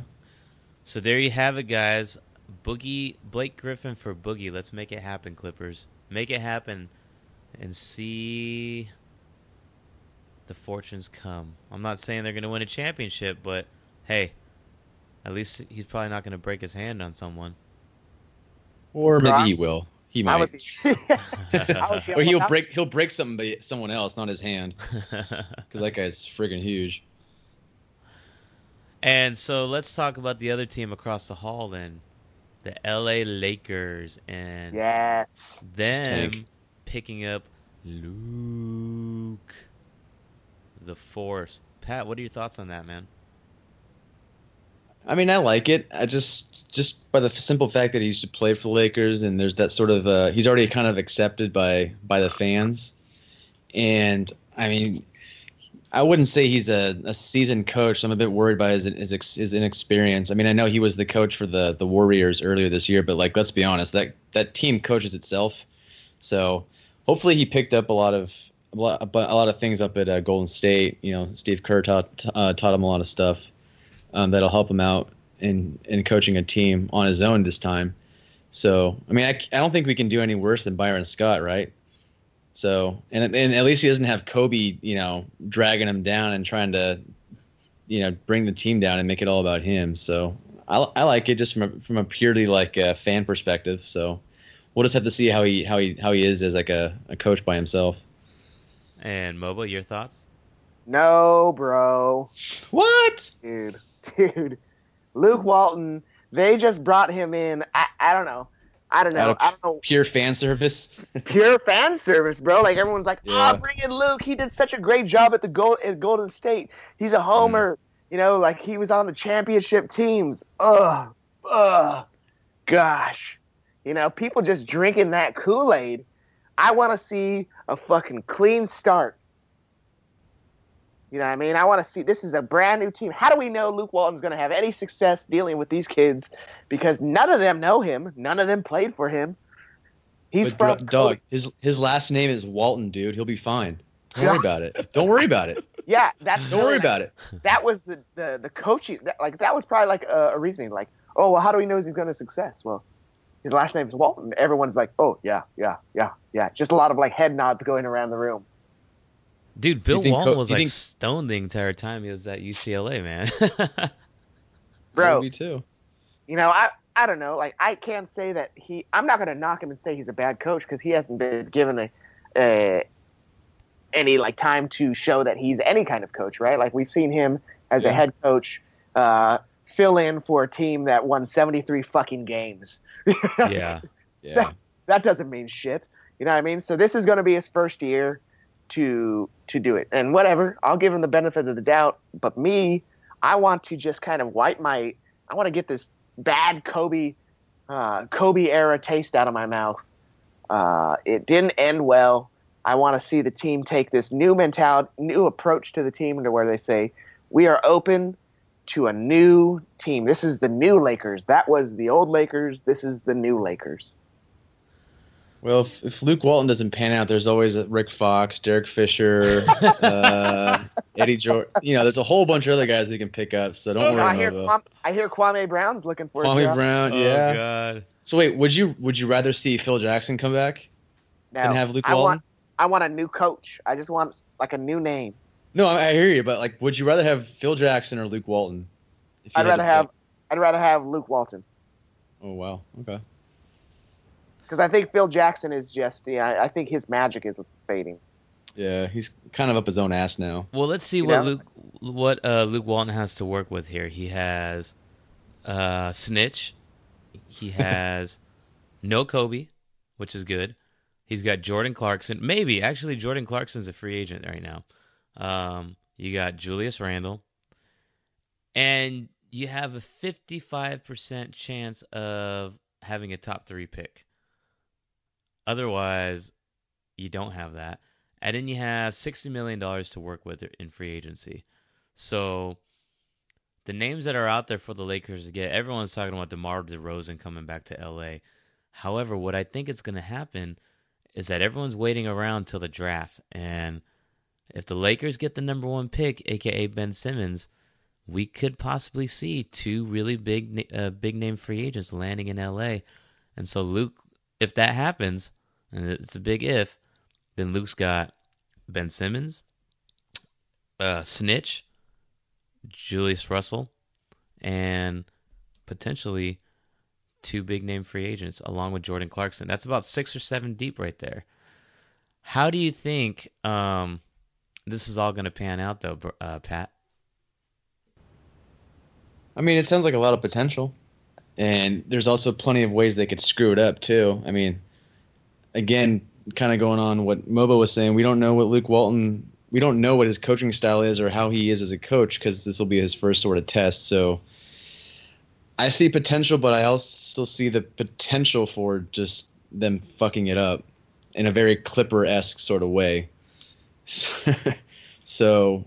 So there you have it, guys. Boogie Blake Griffin for Boogie. Let's make it happen, Clippers. Make it happen, and see the fortunes come. I'm not saying they're going to win a championship, but hey, at least he's probably not going to break his hand on someone. Or maybe he will. He I would might. be. I would be Or he'll break he'll break somebody someone else, not his hand. Because that guy's friggin' huge. and so let's talk about the other team across the hall then, the L.A. Lakers, and Yes. them picking up Luke, the Force. Pat, what are your thoughts on that, man? I mean, I like it. I just just by the simple fact that he used to play for the Lakers, and there's that sort of uh, he's already kind of accepted by by the fans, and I mean, I wouldn't say he's a, a seasoned coach. I'm a bit worried by his his, his inexperience. I mean, I know he was the coach for the the Warriors earlier this year, but like let's be honest, that that team coaches itself. So hopefully he picked up a lot of a lot, a lot of things up at uh, Golden State. You know, Steve Kerr taught uh, taught him a lot of stuff um, that'll help him out in in coaching a team on his own this time. So I mean, I, I don't think we can do any worse than Byron Scott, right? So and and at least he doesn't have Kobe, you know, dragging him down and trying to, you know, bring the team down and make it all about him. So I, I like it just from a, from a purely like a fan perspective. So we'll just have to see how he how he how he is as like a, a coach by himself. And Moba, your thoughts? No, bro. What? Dude. Dude. Luke Walton, they just brought him in. I, I don't know. I don't know. I don't know. Pure fan service. Pure fan service, bro. Like everyone's like, ah, Yeah. oh, bring in Luke. He did such a great job at the gold at Golden State. He's a homer. Mm. You know, like he was on the championship teams. Ugh. Ugh. Gosh. You know, people just drinking that Kool-Aid. I want to see a fucking clean start. You know what I mean? I want to see this is a brand new team. How do we know Luke Walton's going to have any success dealing with these kids? Because none of them know him. None of them played for him. He's But from dog, his his last name is Walton, dude. He'll be fine. Don't worry about it. Don't worry about it. Yeah, that's Don't worry about it. that was the the the coaching. That, like that was probably like a, a reasoning. Like, oh well, how do we know he's going to success? Well, his last name is Walton. Everyone's like, oh yeah, yeah, yeah, yeah. Just a lot of like head nods going around the room. Dude, Bill think Walton Co- was like think- stoned the entire time he was at UCLA, man. Bro, me too. you know, I I don't know. Like I can't say that he. I'm not going to knock him and say he's a bad coach because he hasn't been given a, a any like time to show that he's any kind of coach, right? Like we've seen him as a head coach uh, fill in for a team that won 73 fucking games. yeah. Yeah. that doesn't mean shit. You know what I mean? So this is going to be his first year to to do it, and whatever. I'll give him the benefit of the doubt. But me, I want to just kind of wipe my. I want to get this bad Kobe, uh, Kobe era taste out of my mouth. Uh, it didn't end well. I want to see the team take this new mentality, new approach to the team, to where they say, "We are open to a new team. This is the new Lakers. That was the old Lakers. This is the new Lakers." Well, if, if Luke Walton doesn't pan out, there's always Rick Fox, Derek Fisher, uh, Eddie Jordan. You know, there's a whole bunch of other guys we can pick up. So don't I worry hear about Kwame, I hear Kwame Brown's looking for a Kwame job. Brown. Oh Yeah. God. So wait, would you would you rather see Phil Jackson come back No, than have Luke I Walton? want I want a new coach. I just want like a new name. No, I, I hear you, but like, would you rather have Phil Jackson or Luke Walton? If you I'd rather have? I'd rather have Luke Walton Oh wow. Okay. Because I think Phil Jackson is just yeah. I, I think his magic is fading. Yeah, he's kind of up his own ass now. Well, let's see You what know? Luke what uh, Luke Walton has to work with here. He has uh, Snitch. He has no Kobe, which is good. He's got Jordan Clarkson. Maybe actually Jordan Clarkson's a free agent right now. Um, you got Julius Randle. and you have a 55% chance of having a top three pick. Otherwise, you don't have that. And then you have $60 million to work with in free agency. So the names that are out there for the Lakers to get, everyone's talking about DeMar DeRozan coming back to LA. However, what I think is going to happen is that everyone's waiting around till the draft. And if the Lakers get the number one pick, aka Ben Simmons, we could possibly see two really big, uh, big name free agents landing in LA. And so Luke, if that happens, and it's a big if, then Luke's got Ben Simmons, uh, Snitch, Julius Russell, and potentially two big name free agents along with Jordan Clarkson. That's about six or seven deep right there. How do you think um, this is all going to pan out, though, uh, Pat? I mean, it sounds like a lot of potential, and there's also plenty of ways they could screw it up too. I mean, again, kind of going on what Mobo was saying, we don't know what Luke Walton, we don't know what his coaching style is or how he is as a coach because this will be his first sort of test. So I see potential, but I also see the potential for just them fucking it up in a very Clipper esque sort of way. so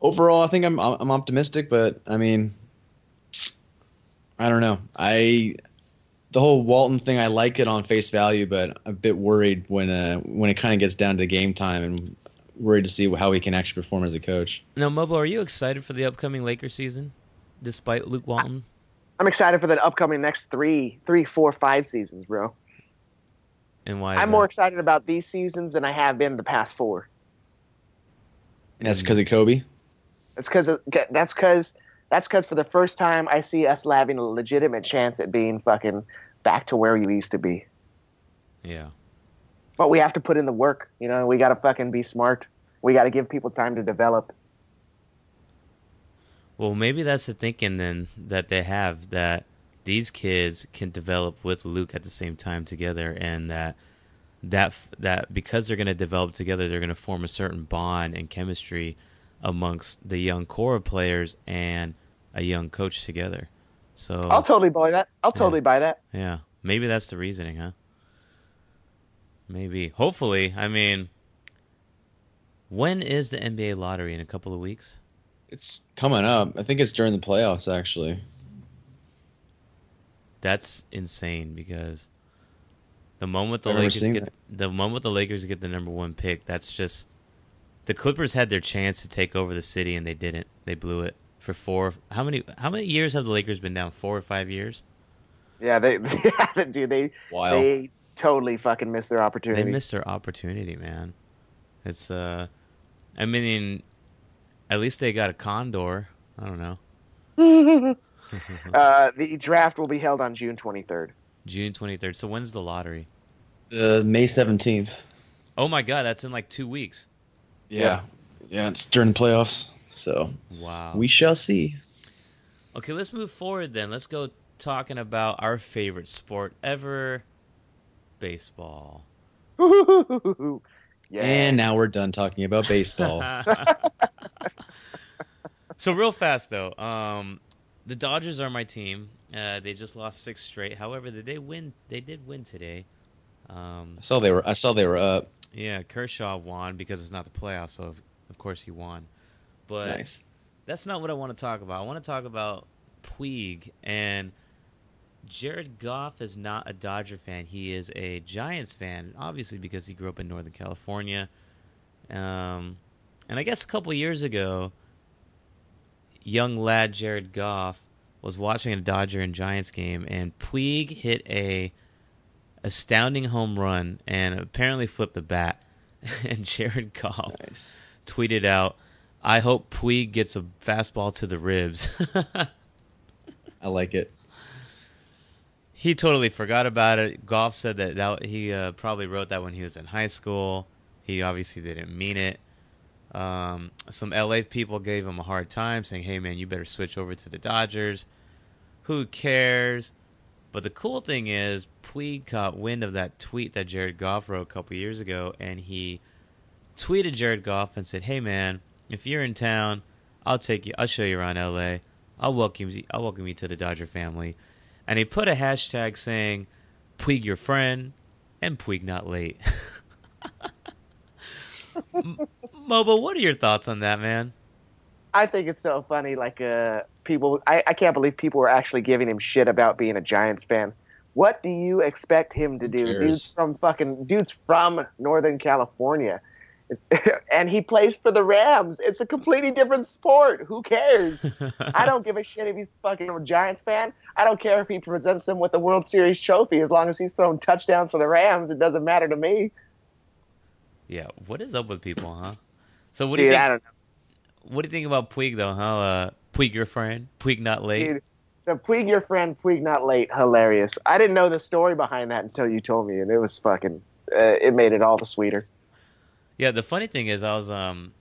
overall, I think I'm I'm optimistic, but I mean, I don't know. I the whole Walton thing, I like it on face value, but I'm a bit worried when uh, when it kind of gets down to game time and worried to see how he can actually perform as a coach. Now, Mobo, are you excited for the upcoming Lakers season, despite Luke Walton? I'm excited for the upcoming next three, three, four, five seasons, bro. And why? I'm that? more excited about these seasons than I have been the past four. And that's because of Kobe. That's because that's because that's because for the first time I see us having a legitimate chance at being fucking back to where we used to be. Yeah. But we have to put in the work. You know, we got to fucking be smart. We got to give people time to develop. Well, maybe that's the thinking then that they have that these kids can develop with Luke at the same time together, and that that that because they're going to develop together, they're going to form a certain bond and chemistry amongst the young core of players and a young coach together. So I'll totally buy that. I'll Yeah. totally buy that. yeah, maybe that's the reasoning, huh? Maybe. Hopefully, I mean, when is the NBA lottery in a couple of weeks? It's coming up. I think it's during the playoffs, actually. That's insane because the moment the I've Lakers get that. the moment the Lakers get the number one pick, that's just the Clippers had their chance to take over the city and they didn't. They blew it for four. How many? How many years have the Lakers been down? Four or five years? Yeah, they, yeah, dude, they Wild. they totally fucking missed their opportunity. They missed their opportunity, man. It's uh, I mean, at least they got a condor. I don't know. uh, the draft will be held on June 23rd. June twenty third. So when's the lottery? Uh, May 17th. Oh my God, that's in like two weeks. Yeah. Yeah, it's during the playoffs. So Wow. we shall see. Okay, let's move forward then. Let's go talking about our favorite sport ever baseball. yeah. And now we're done talking about baseball. so real fast though, um, the Dodgers are my team. Uh, they just lost six straight. However, did they did win. They did win today. Um, I saw they were I saw they were up. yeah, Kershaw won because it's not the playoffs, so of, of course he won. But Nice. that's not what I want to talk about. I want to talk about Puig and Jared Goff is not a Dodger fan. He is a Giants fan, obviously because he grew up in Northern California. Um, and I guess a couple years ago, young lad Jared Goff was watching a Dodger and Giants game, and Puig hit a astounding home run and apparently flipped the bat. and Jared Goff Nice. tweeted out, "I hope Puig gets a fastball to the ribs." I like it. he totally forgot about it. Goff said that, that he uh, probably wrote that when he was in high school. He obviously didn't mean it. Um, some LA people gave him a hard time, saying, "Hey man, you better switch over to the Dodgers." Who cares? But the cool thing is, Puig caught wind of that tweet that Jared Goff wrote a couple years ago, and he tweeted Jared Goff and said, "Hey man, if you're in town, I'll take you. I'll show you around L.A. I'll welcome you. I'll welcome you to the Dodger family." And he put a hashtag saying, "Puig your friend," and Puig not late. Mobo, what are your thoughts on that, man? I think it's so funny. Like, uh, people, I, I can't believe people were actually giving him shit about being a Giants fan. What do you expect him to do? Dude's from fucking, dude's from Northern California. and he plays for the Rams. It's a completely different sport. Who cares? I don't give a shit if he's fucking a Giants fan. I don't care if he presents them with a World Series trophy. As long as he's throwing touchdowns for the Rams, it doesn't matter to me. Yeah, what is up with people, huh? So what do Dude, you I think? What do you think about Puig though? Huh? Uh, Puig your friend? Puig not late? Dude, the Puig your friend, Puig not late, hilarious. I didn't know the story behind that until you told me, and it was fucking. Uh, it made it all the sweeter. Yeah, the funny thing is, I was um,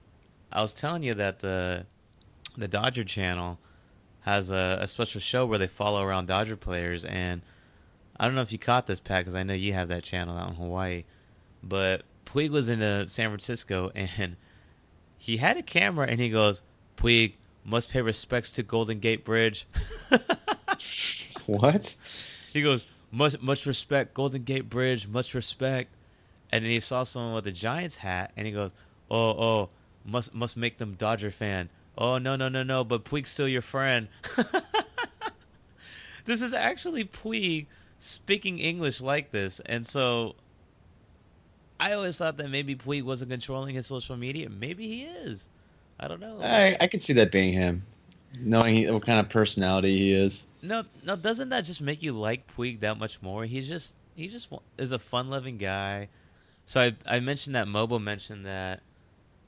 I was telling you that the the Dodger Channel has a, a special show where they follow around Dodger players, and I don't know if you caught this, Pat, because I know you have that channel out in Hawaii, but Puig was in uh, San Francisco, and he had a camera, and he goes, "Puig must pay respects to Golden Gate Bridge." What? He goes, much much respect, Golden Gate Bridge, much respect. And then he saw someone with a Giants hat, and he goes, oh oh, must must make them Dodger fan. Oh no no no no, but Puig's still your friend. this is actually Puig speaking English like this, and so I always thought that maybe Puig wasn't controlling his social media. Maybe he is. I don't know. I I could see that being him, knowing he, what kind of personality he is. No, no, doesn't that just make you like Puig that much more? He's just he just is a fun-loving guy. So I I mentioned that Mobo mentioned that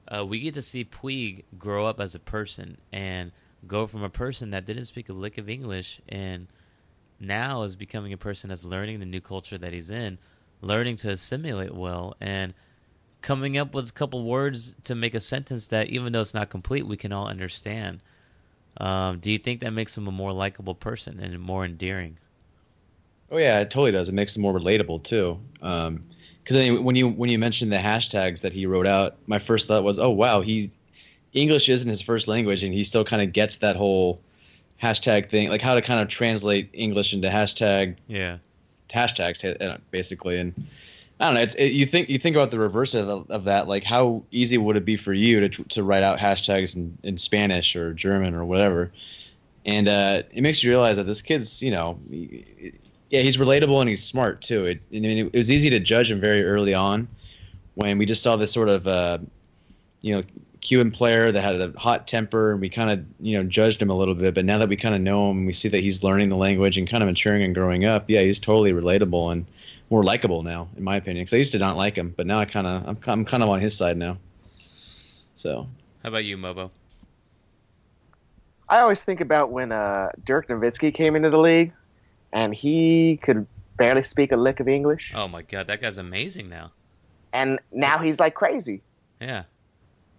uh, we get to see Puig grow up as a person and go from a person that didn't speak a lick of English and now is becoming a person that's learning the new culture that he's in, learning to assimilate well and coming up with a couple words to make a sentence that even though it's not complete, we can all understand. Um, do you think that makes him a more likable person and more endearing? Oh yeah, it totally does. It makes it more relatable too. Um, because when you when you mentioned the hashtags that he wrote out, my first thought was, oh wow, he English isn't his first language, and he still kind of gets that whole hashtag thing, like how to kind of translate English into hashtag Yeah. Hashtags uh, basically. And I don't know. It's it, you think you think about the reverse of, of that, like how easy would it be for you to to write out hashtags in, in Spanish or German or whatever, and uh, it makes you realize that this kid's you know. yeah, he's relatable and he's smart too. It, I mean, it was easy to judge him very early on when we just saw this sort of, uh, you know, Cuban player that had a hot temper, and we kind of, you know, judged him a little bit. But now that we kind of know him, we see that he's learning the language and kind of maturing and growing up. Yeah, he's totally relatable and more likable now, in my opinion. Because I used to not like him, but now I kind of, I'm, I'm kind of on his side now. So How about you, Mobo? I always think about when uh, Dirk Nowitzki came into the league, and he could barely speak a lick of English, Oh my God, that guy's amazing now. and now he's like crazy. Yeah.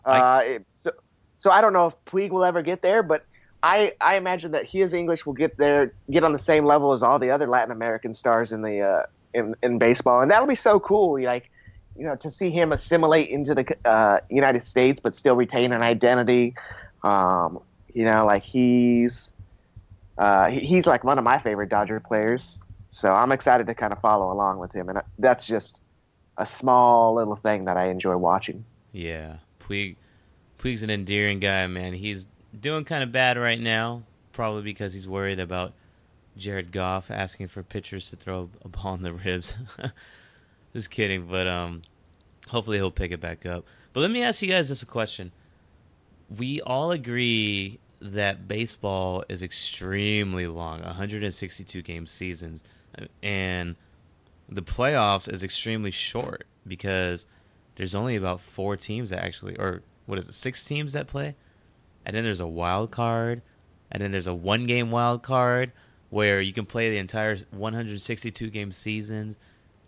Uh, it, so, so I don't know if Puig will ever get there, but I, I imagine that his English will get there, get on the same level as all the other Latin American stars in the uh, in in baseball, and that'll be so cool. Like, you know, to see him assimilate into the uh, United States, but still retain an identity. Um, you know, like he's uh, he's like one of my favorite Dodger players. So I'm excited to kind of follow along with him, and that's just a small little thing that I enjoy watching. Yeah. Puig, Puig's an endearing guy, man. He's doing kind of bad right now, probably because he's worried about Jared Goff asking for pitchers to throw a ball in the ribs. Just kidding, but um, hopefully he'll pick it back up. But let me ask you guys this a question. We all agree that baseball is extremely long, 162 game seasons, and the playoffs is extremely short because there's only about four teams that actually, or what is it, six teams that play, and then there's a wild card, and then there's a one game wild card where you can play the entire 162 game seasons,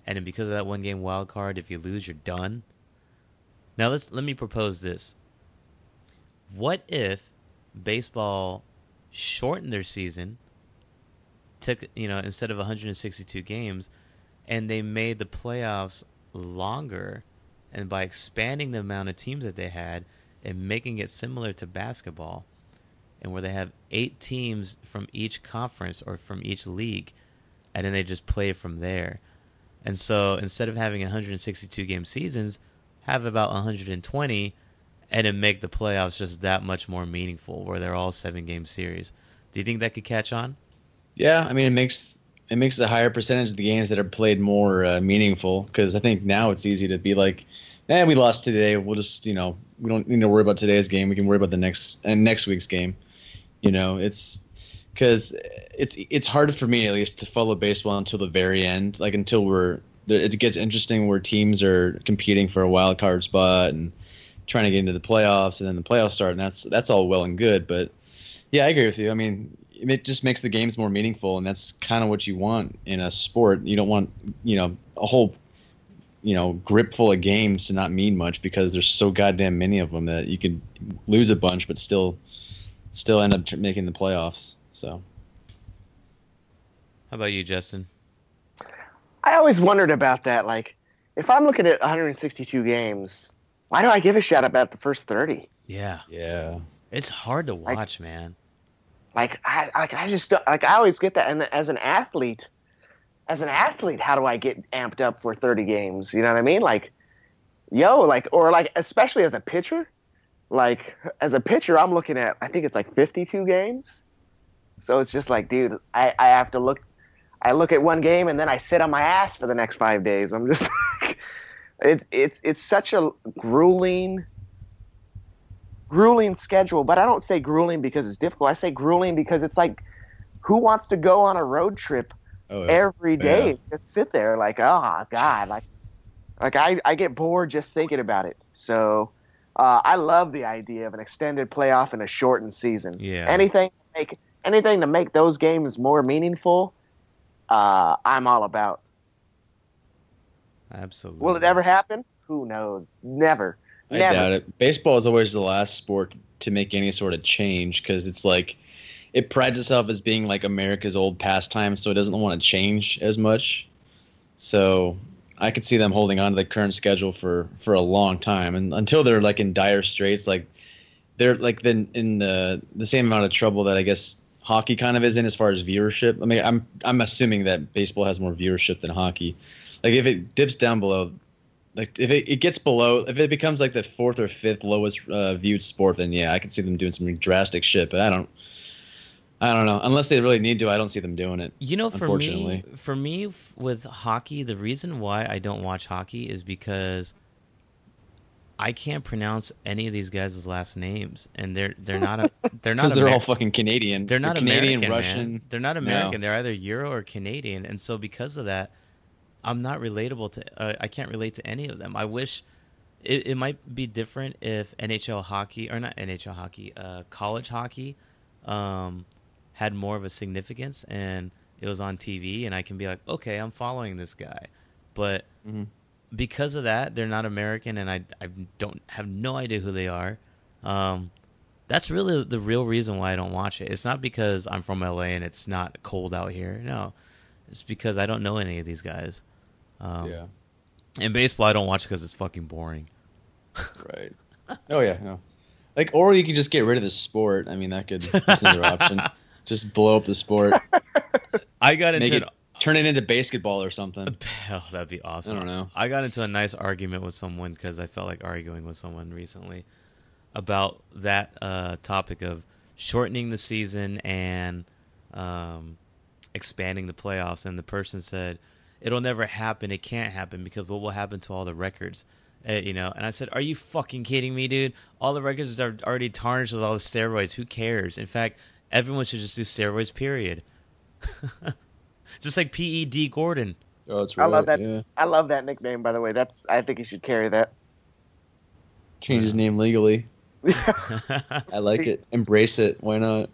and then because of that one game wild card, if you lose, you're done. Now let's let me propose this. What if baseball shortened their season, took you know instead of 162 games, and they made the playoffs longer, and by expanding the amount of teams that they had and making it similar to basketball, and where they have eight teams from each conference or from each league, and then they just play from there. And so instead of having 162 game seasons, have about 120 and then make the playoffs just that much more meaningful where they're all seven game series. Do you think that could catch on? Yeah, I mean it makes it makes the higher percentage of the games that are played more uh, meaningful because I think now it's easy to be like, eh, we lost today. We'll just you know we don't need to worry about today's game. We can worry about the next and next week's game. You know, it's because it's it's hard for me at least to follow baseball until the very end, like until we're it gets interesting where teams are competing for a wild card spot and trying to get into the playoffs, and then the playoffs start, and that's that's all well and good. But yeah, I agree with you. I mean, it just makes the games more meaningful, and that's kind of what you want in a sport. You don't want you know a whole you know grip full of games to not mean much because there's so goddamn many of them that you could lose a bunch, but still still end up making the playoffs. So. How about you, Justin? I always wondered about that. Like, if I'm looking at 162 games, why do I give a shit about the first 30? Yeah. Yeah. It's hard to watch, like, man. Like I like I just like I always get that and as an athlete as an athlete, how do I get amped up for 30 games? You know what I mean? Like yo, like or like especially as a pitcher, like as a pitcher, I'm looking at I think it's like 52 games. So it's just like, dude, I, I have to look I look at one game and then I sit on my ass for the next five days. I'm just like it, it, it's such a grueling, grueling schedule. But I don't say grueling because it's difficult. I say grueling because it's like, who wants to go on a road trip oh, every day yeah. just sit there like, oh god, like, like I, I get bored just thinking about it. So, uh, I love the idea of an extended playoff and a shortened season. Yeah. Anything to make anything to make those games more meaningful, uh, I'm all about. Absolutely. Will it ever happen? Who knows? Never. I Never. doubt it. Baseball is always the last sport to make any sort of change because it's like it prides itself as being like America's old pastime, so it doesn't want to change as much. So I could see them holding on to the current schedule for for a long time, and until they're like in dire straits, like they're like then in the the same amount of trouble that I guess hockey kind of is in as far as viewership. I mean, I'm I'm assuming that baseball has more viewership than hockey, like if it dips down below, like if it, it gets below, if it becomes like the fourth or fifth lowest uh, viewed sport, then yeah, I can see them doing some drastic shit. But I don't. I don't know. Unless they really need to, I don't see them doing it. You know, for me, for me with hockey, the reason why I don't watch hockey is because I can't pronounce any of these guys' last names, and they're they're not a, they're not. Because they're all fucking Canadian. They're not they're Canadian, American, Russian. Man. They're not American. No. They're either Euro or Canadian, and so because of that, I'm not relatable to. Uh, I can't relate to any of them. I wish it, it might be different if NHL hockey or not NHL hockey, uh, college hockey, um, had more of a significance and it was on TV, and I can be like, okay, I'm following this guy, but. Mm-hmm. Because of that, they're not American, and I, I don't have no idea who they are. Um, that's really the real reason why I don't watch it. It's not because I'm from LA and it's not cold out here. No, it's because I don't know any of these guys. Um, yeah. In baseball, I don't watch because it's fucking boring. right. Oh yeah, no. Like, or you could just get rid of the sport. I mean, that could that's another option. Just blow up the sport. I got into it, turn it into basketball or something. Oh, that'd be awesome. I don't know. I got into a nice argument with someone because I felt like arguing with someone recently about that uh, topic of shortening the season and um, expanding the playoffs, and the person said it'll never happen. It can't happen because what will happen to all the records? Uh, you know, and I said, "Are you fucking kidding me, dude? All the records are already tarnished with all the steroids. Who cares? In fact, everyone should just do steroids. Period. just like PED Gordon. Oh, that's right. I love that. Yeah. I love that nickname. By the way, that's. I think he should carry that. Change his name legally. I like it. Embrace it. Why not?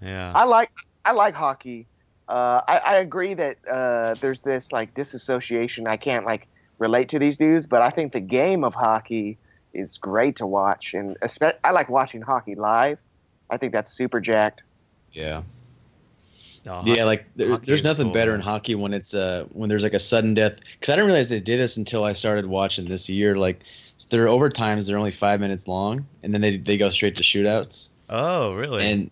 Yeah. I like. I like hockey uh, I, I, agree that uh, there's this like disassociation. I can't like relate to these dudes, but I think the game of hockey is great to watch, and especially I like watching hockey live. I think that's super jacked. Yeah. No, hockey, yeah, like there, there's nothing cool, better man. in hockey when it's uh when there's like a sudden death. Because I didn't realize they did this until I started watching this year. Like their overtimes they're only five minutes long, and then they they go straight to shootouts. Oh, really? And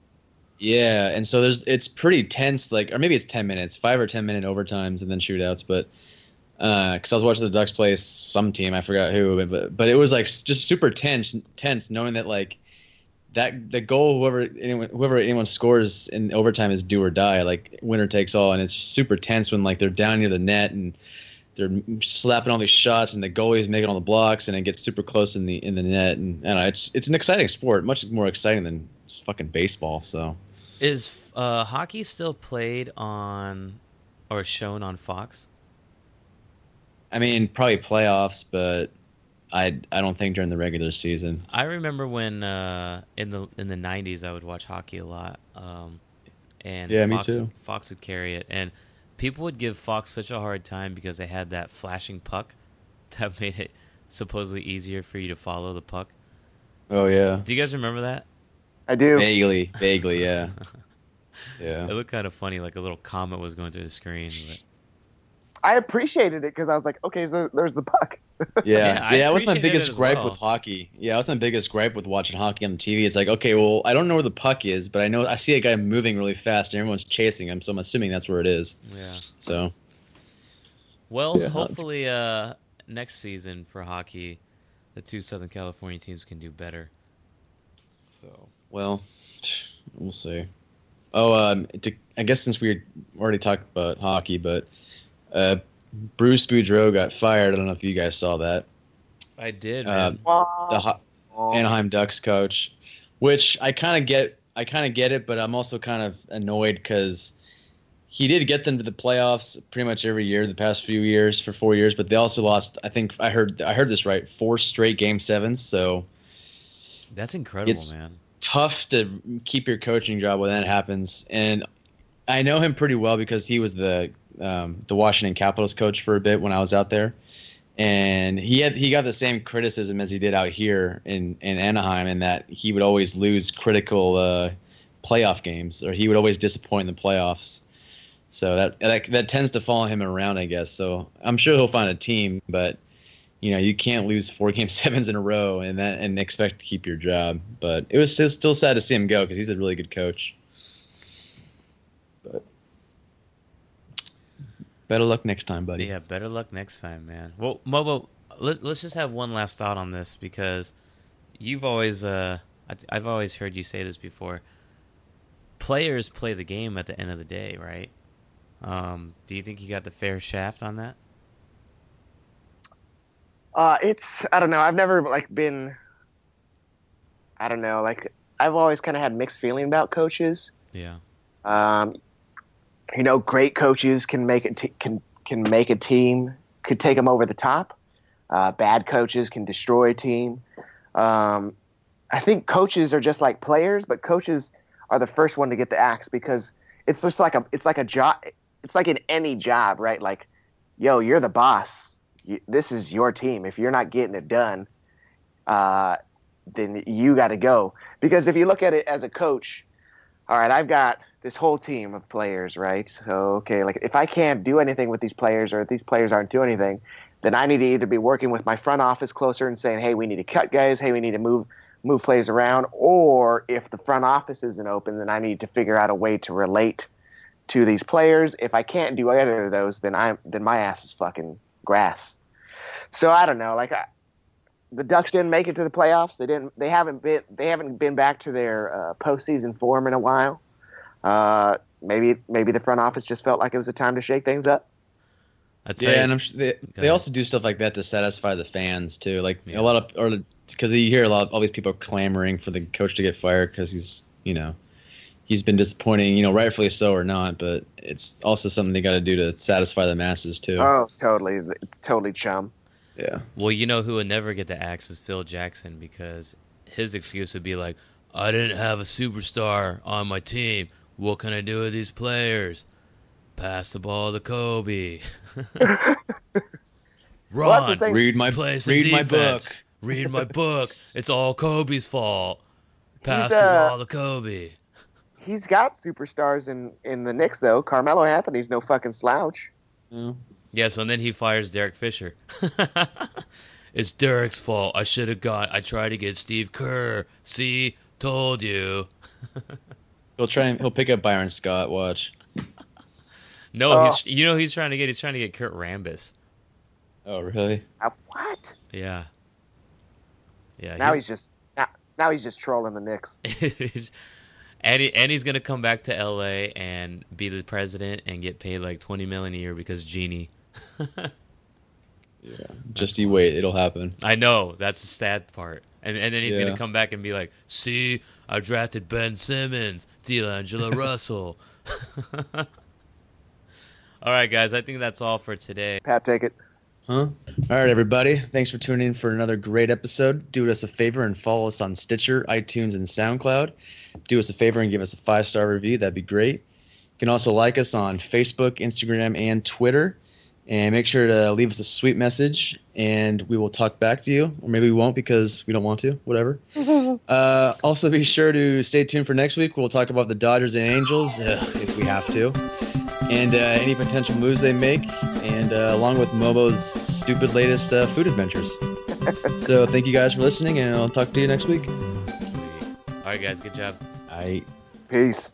yeah, and so there's it's pretty tense, like or maybe it's ten minutes, five or ten minute overtimes, and then shootouts. But uh, because I was watching the Ducks play some team, I forgot who, but but it was like just super tense, tense, knowing that like that the goal whoever anyone whoever anyone scores in overtime is do or die, like winner takes all, and it's super tense when like they're down near the net and they're slapping all these shots and the goalie's making all the blocks and it gets super close in the in the net and, and it's it's an exciting sport, much more exciting than fucking baseball. So is uh, hockey still played on or shown on Fox? I mean, probably playoffs, but I I don't think during the regular season. I remember when uh, in the in the '90s I would watch hockey a lot, um, and Yeah, me too. Fox would carry it, and people would give Fox such a hard time because they had that flashing puck that made it supposedly easier for you to follow the puck. Oh yeah, Do you guys remember that? I do. vaguely, vaguely, yeah, yeah. It looked kind of funny, like a little comet was going through the screen. But I appreciated it because I was like, okay, so there's the puck. Yeah, Yeah, I yeah, that was my biggest gripe well. with hockey. Yeah, that was my biggest gripe with watching hockey on the TV. It's like, okay, well, I don't know where the puck is, but I know I see a guy moving really fast and everyone's chasing him, so I'm assuming that's where it is. yeah. So Well, Yeah, hopefully, uh, next season for hockey, the two Southern California teams can do better. So Well, we'll see. Oh, um, to, I guess since we already talked about hockey, but uh, Bruce Boudreau got fired. I don't know if you guys saw that. I did. Uh, The Ho- Anaheim Ducks coach, which I kind of get. I kind of get it, but I'm also kind of annoyed because he did get them to the playoffs pretty much every year the past few years for four years, but they also lost. I think I heard I heard this right, four straight game sevens. So That's incredible, it's- man. Tough to keep your coaching job when that happens. And I know him pretty well because he was the um, the Washington Capitals coach for a bit when I was out there, and he had he got the same criticism as he did out here in in Anaheim, in that he would always lose critical uh, playoff games, or he would always disappoint in the playoffs. So that, that that tends to follow him around, I guess. So I'm sure he'll find a team, but you know you can't lose four game sevens in a row and that and expect to keep your job. But it was still, still sad to see him go because he's a really good coach. But better luck next time, buddy. Yeah, better luck next time, man. Well, Mobo, let, let's just have one last thought on this because you've always, uh, I, I've always heard you say this before. Players play the game at the end of the day, right? Um, do you think you got the fair shaft on that? Uh, it's I don't know. I've never like been. I don't know. Like I've always kind of had mixed feeling about coaches. Yeah. Um, you know, great coaches can make it t- can can make a team could take them over the top. Uh, bad coaches can destroy a team. Um, I think coaches are just like players, but coaches are the first one to get the axe because it's just like a it's like a job. It's like in any job, right? Like, yo, you're the boss. You, this is your team. If you're not getting it done, uh, then you got to go. Because if you look at it as a coach, all right, I've got this whole team of players, right? So, okay, like if I can't do anything with these players or if these players aren't doing anything, then I need to either be working with my front office closer and saying, hey, we need to cut guys, hey, we need to move move players around, or if the front office isn't open, then I need to figure out a way to relate to these players. If I can't do either of those, then I'm then my ass is fucking grass. So I don't know, like I, the Ducks didn't make it to the playoffs. They didn't. They haven't been. They haven't been back to their uh, postseason form in a while. Uh, maybe maybe the front office just felt like it was a time to shake things up. I'd Yeah, say, and I'm sure they, they also do stuff like that to satisfy the fans too. Like Yeah. a lot of, or because you hear a lot of all these people clamoring for the coach to get fired because he's, you know, he's been disappointing. You know, rightfully so or not, but it's also something they got to do to satisfy the masses too. Oh, totally. It's totally chum. yeah, well, you know who would never get the axe is Phil Jackson because his excuse would be like, I didn't have a superstar on my team. What can I do with these players? Pass the ball to Kobe. Well, Ron, thing. read my play some read my book. Read my book. It's all Kobe's fault. Pass He's, the uh, ball to Kobe. He's got superstars in in the Knicks though. Carmelo Anthony's no fucking slouch. Yeah. Yes, and then he fires Derek Fisher. it's Derek's fault. I should have got. I tried to get Steve Kerr. See, told you. He'll try and he'll pick up Byron Scott. Watch. No, Oh. he's you know who he's trying to get. He's trying to get Kurt Rambis. Oh really? Uh, what? Yeah. Yeah. Now he's just now, now he's just trolling the Knicks. he's and, he, and he's gonna come back to L.A. and be the president and get paid like twenty million a year because Jeanie. Yeah. Just you wait. It'll happen. I know that's the sad part, and and then he's Yeah. gonna come back and be like, "See, I drafted Ben Simmons, D'Angelo Russell." all right, guys, I think that's all for today. Pat, take it. Huh? All right, everybody. Thanks for tuning in for another great episode. Do us a favor and follow us on Stitcher, iTunes, and SoundCloud. Do us a favor and give us a five star review. That'd be great. You can also like us on Facebook, Instagram, and Twitter. And make sure to leave us a sweet message, and we will talk back to you. Or maybe we won't because we don't want to. Whatever. Uh, also, be sure to stay tuned for next week. We'll talk about the Dodgers and Angels ugh, if we have to, and uh, any potential moves they make, and uh, along with Mobo's stupid latest uh, food adventures. so, thank you guys for listening, and I'll talk to you next week. All right, guys, good job. I. Peace.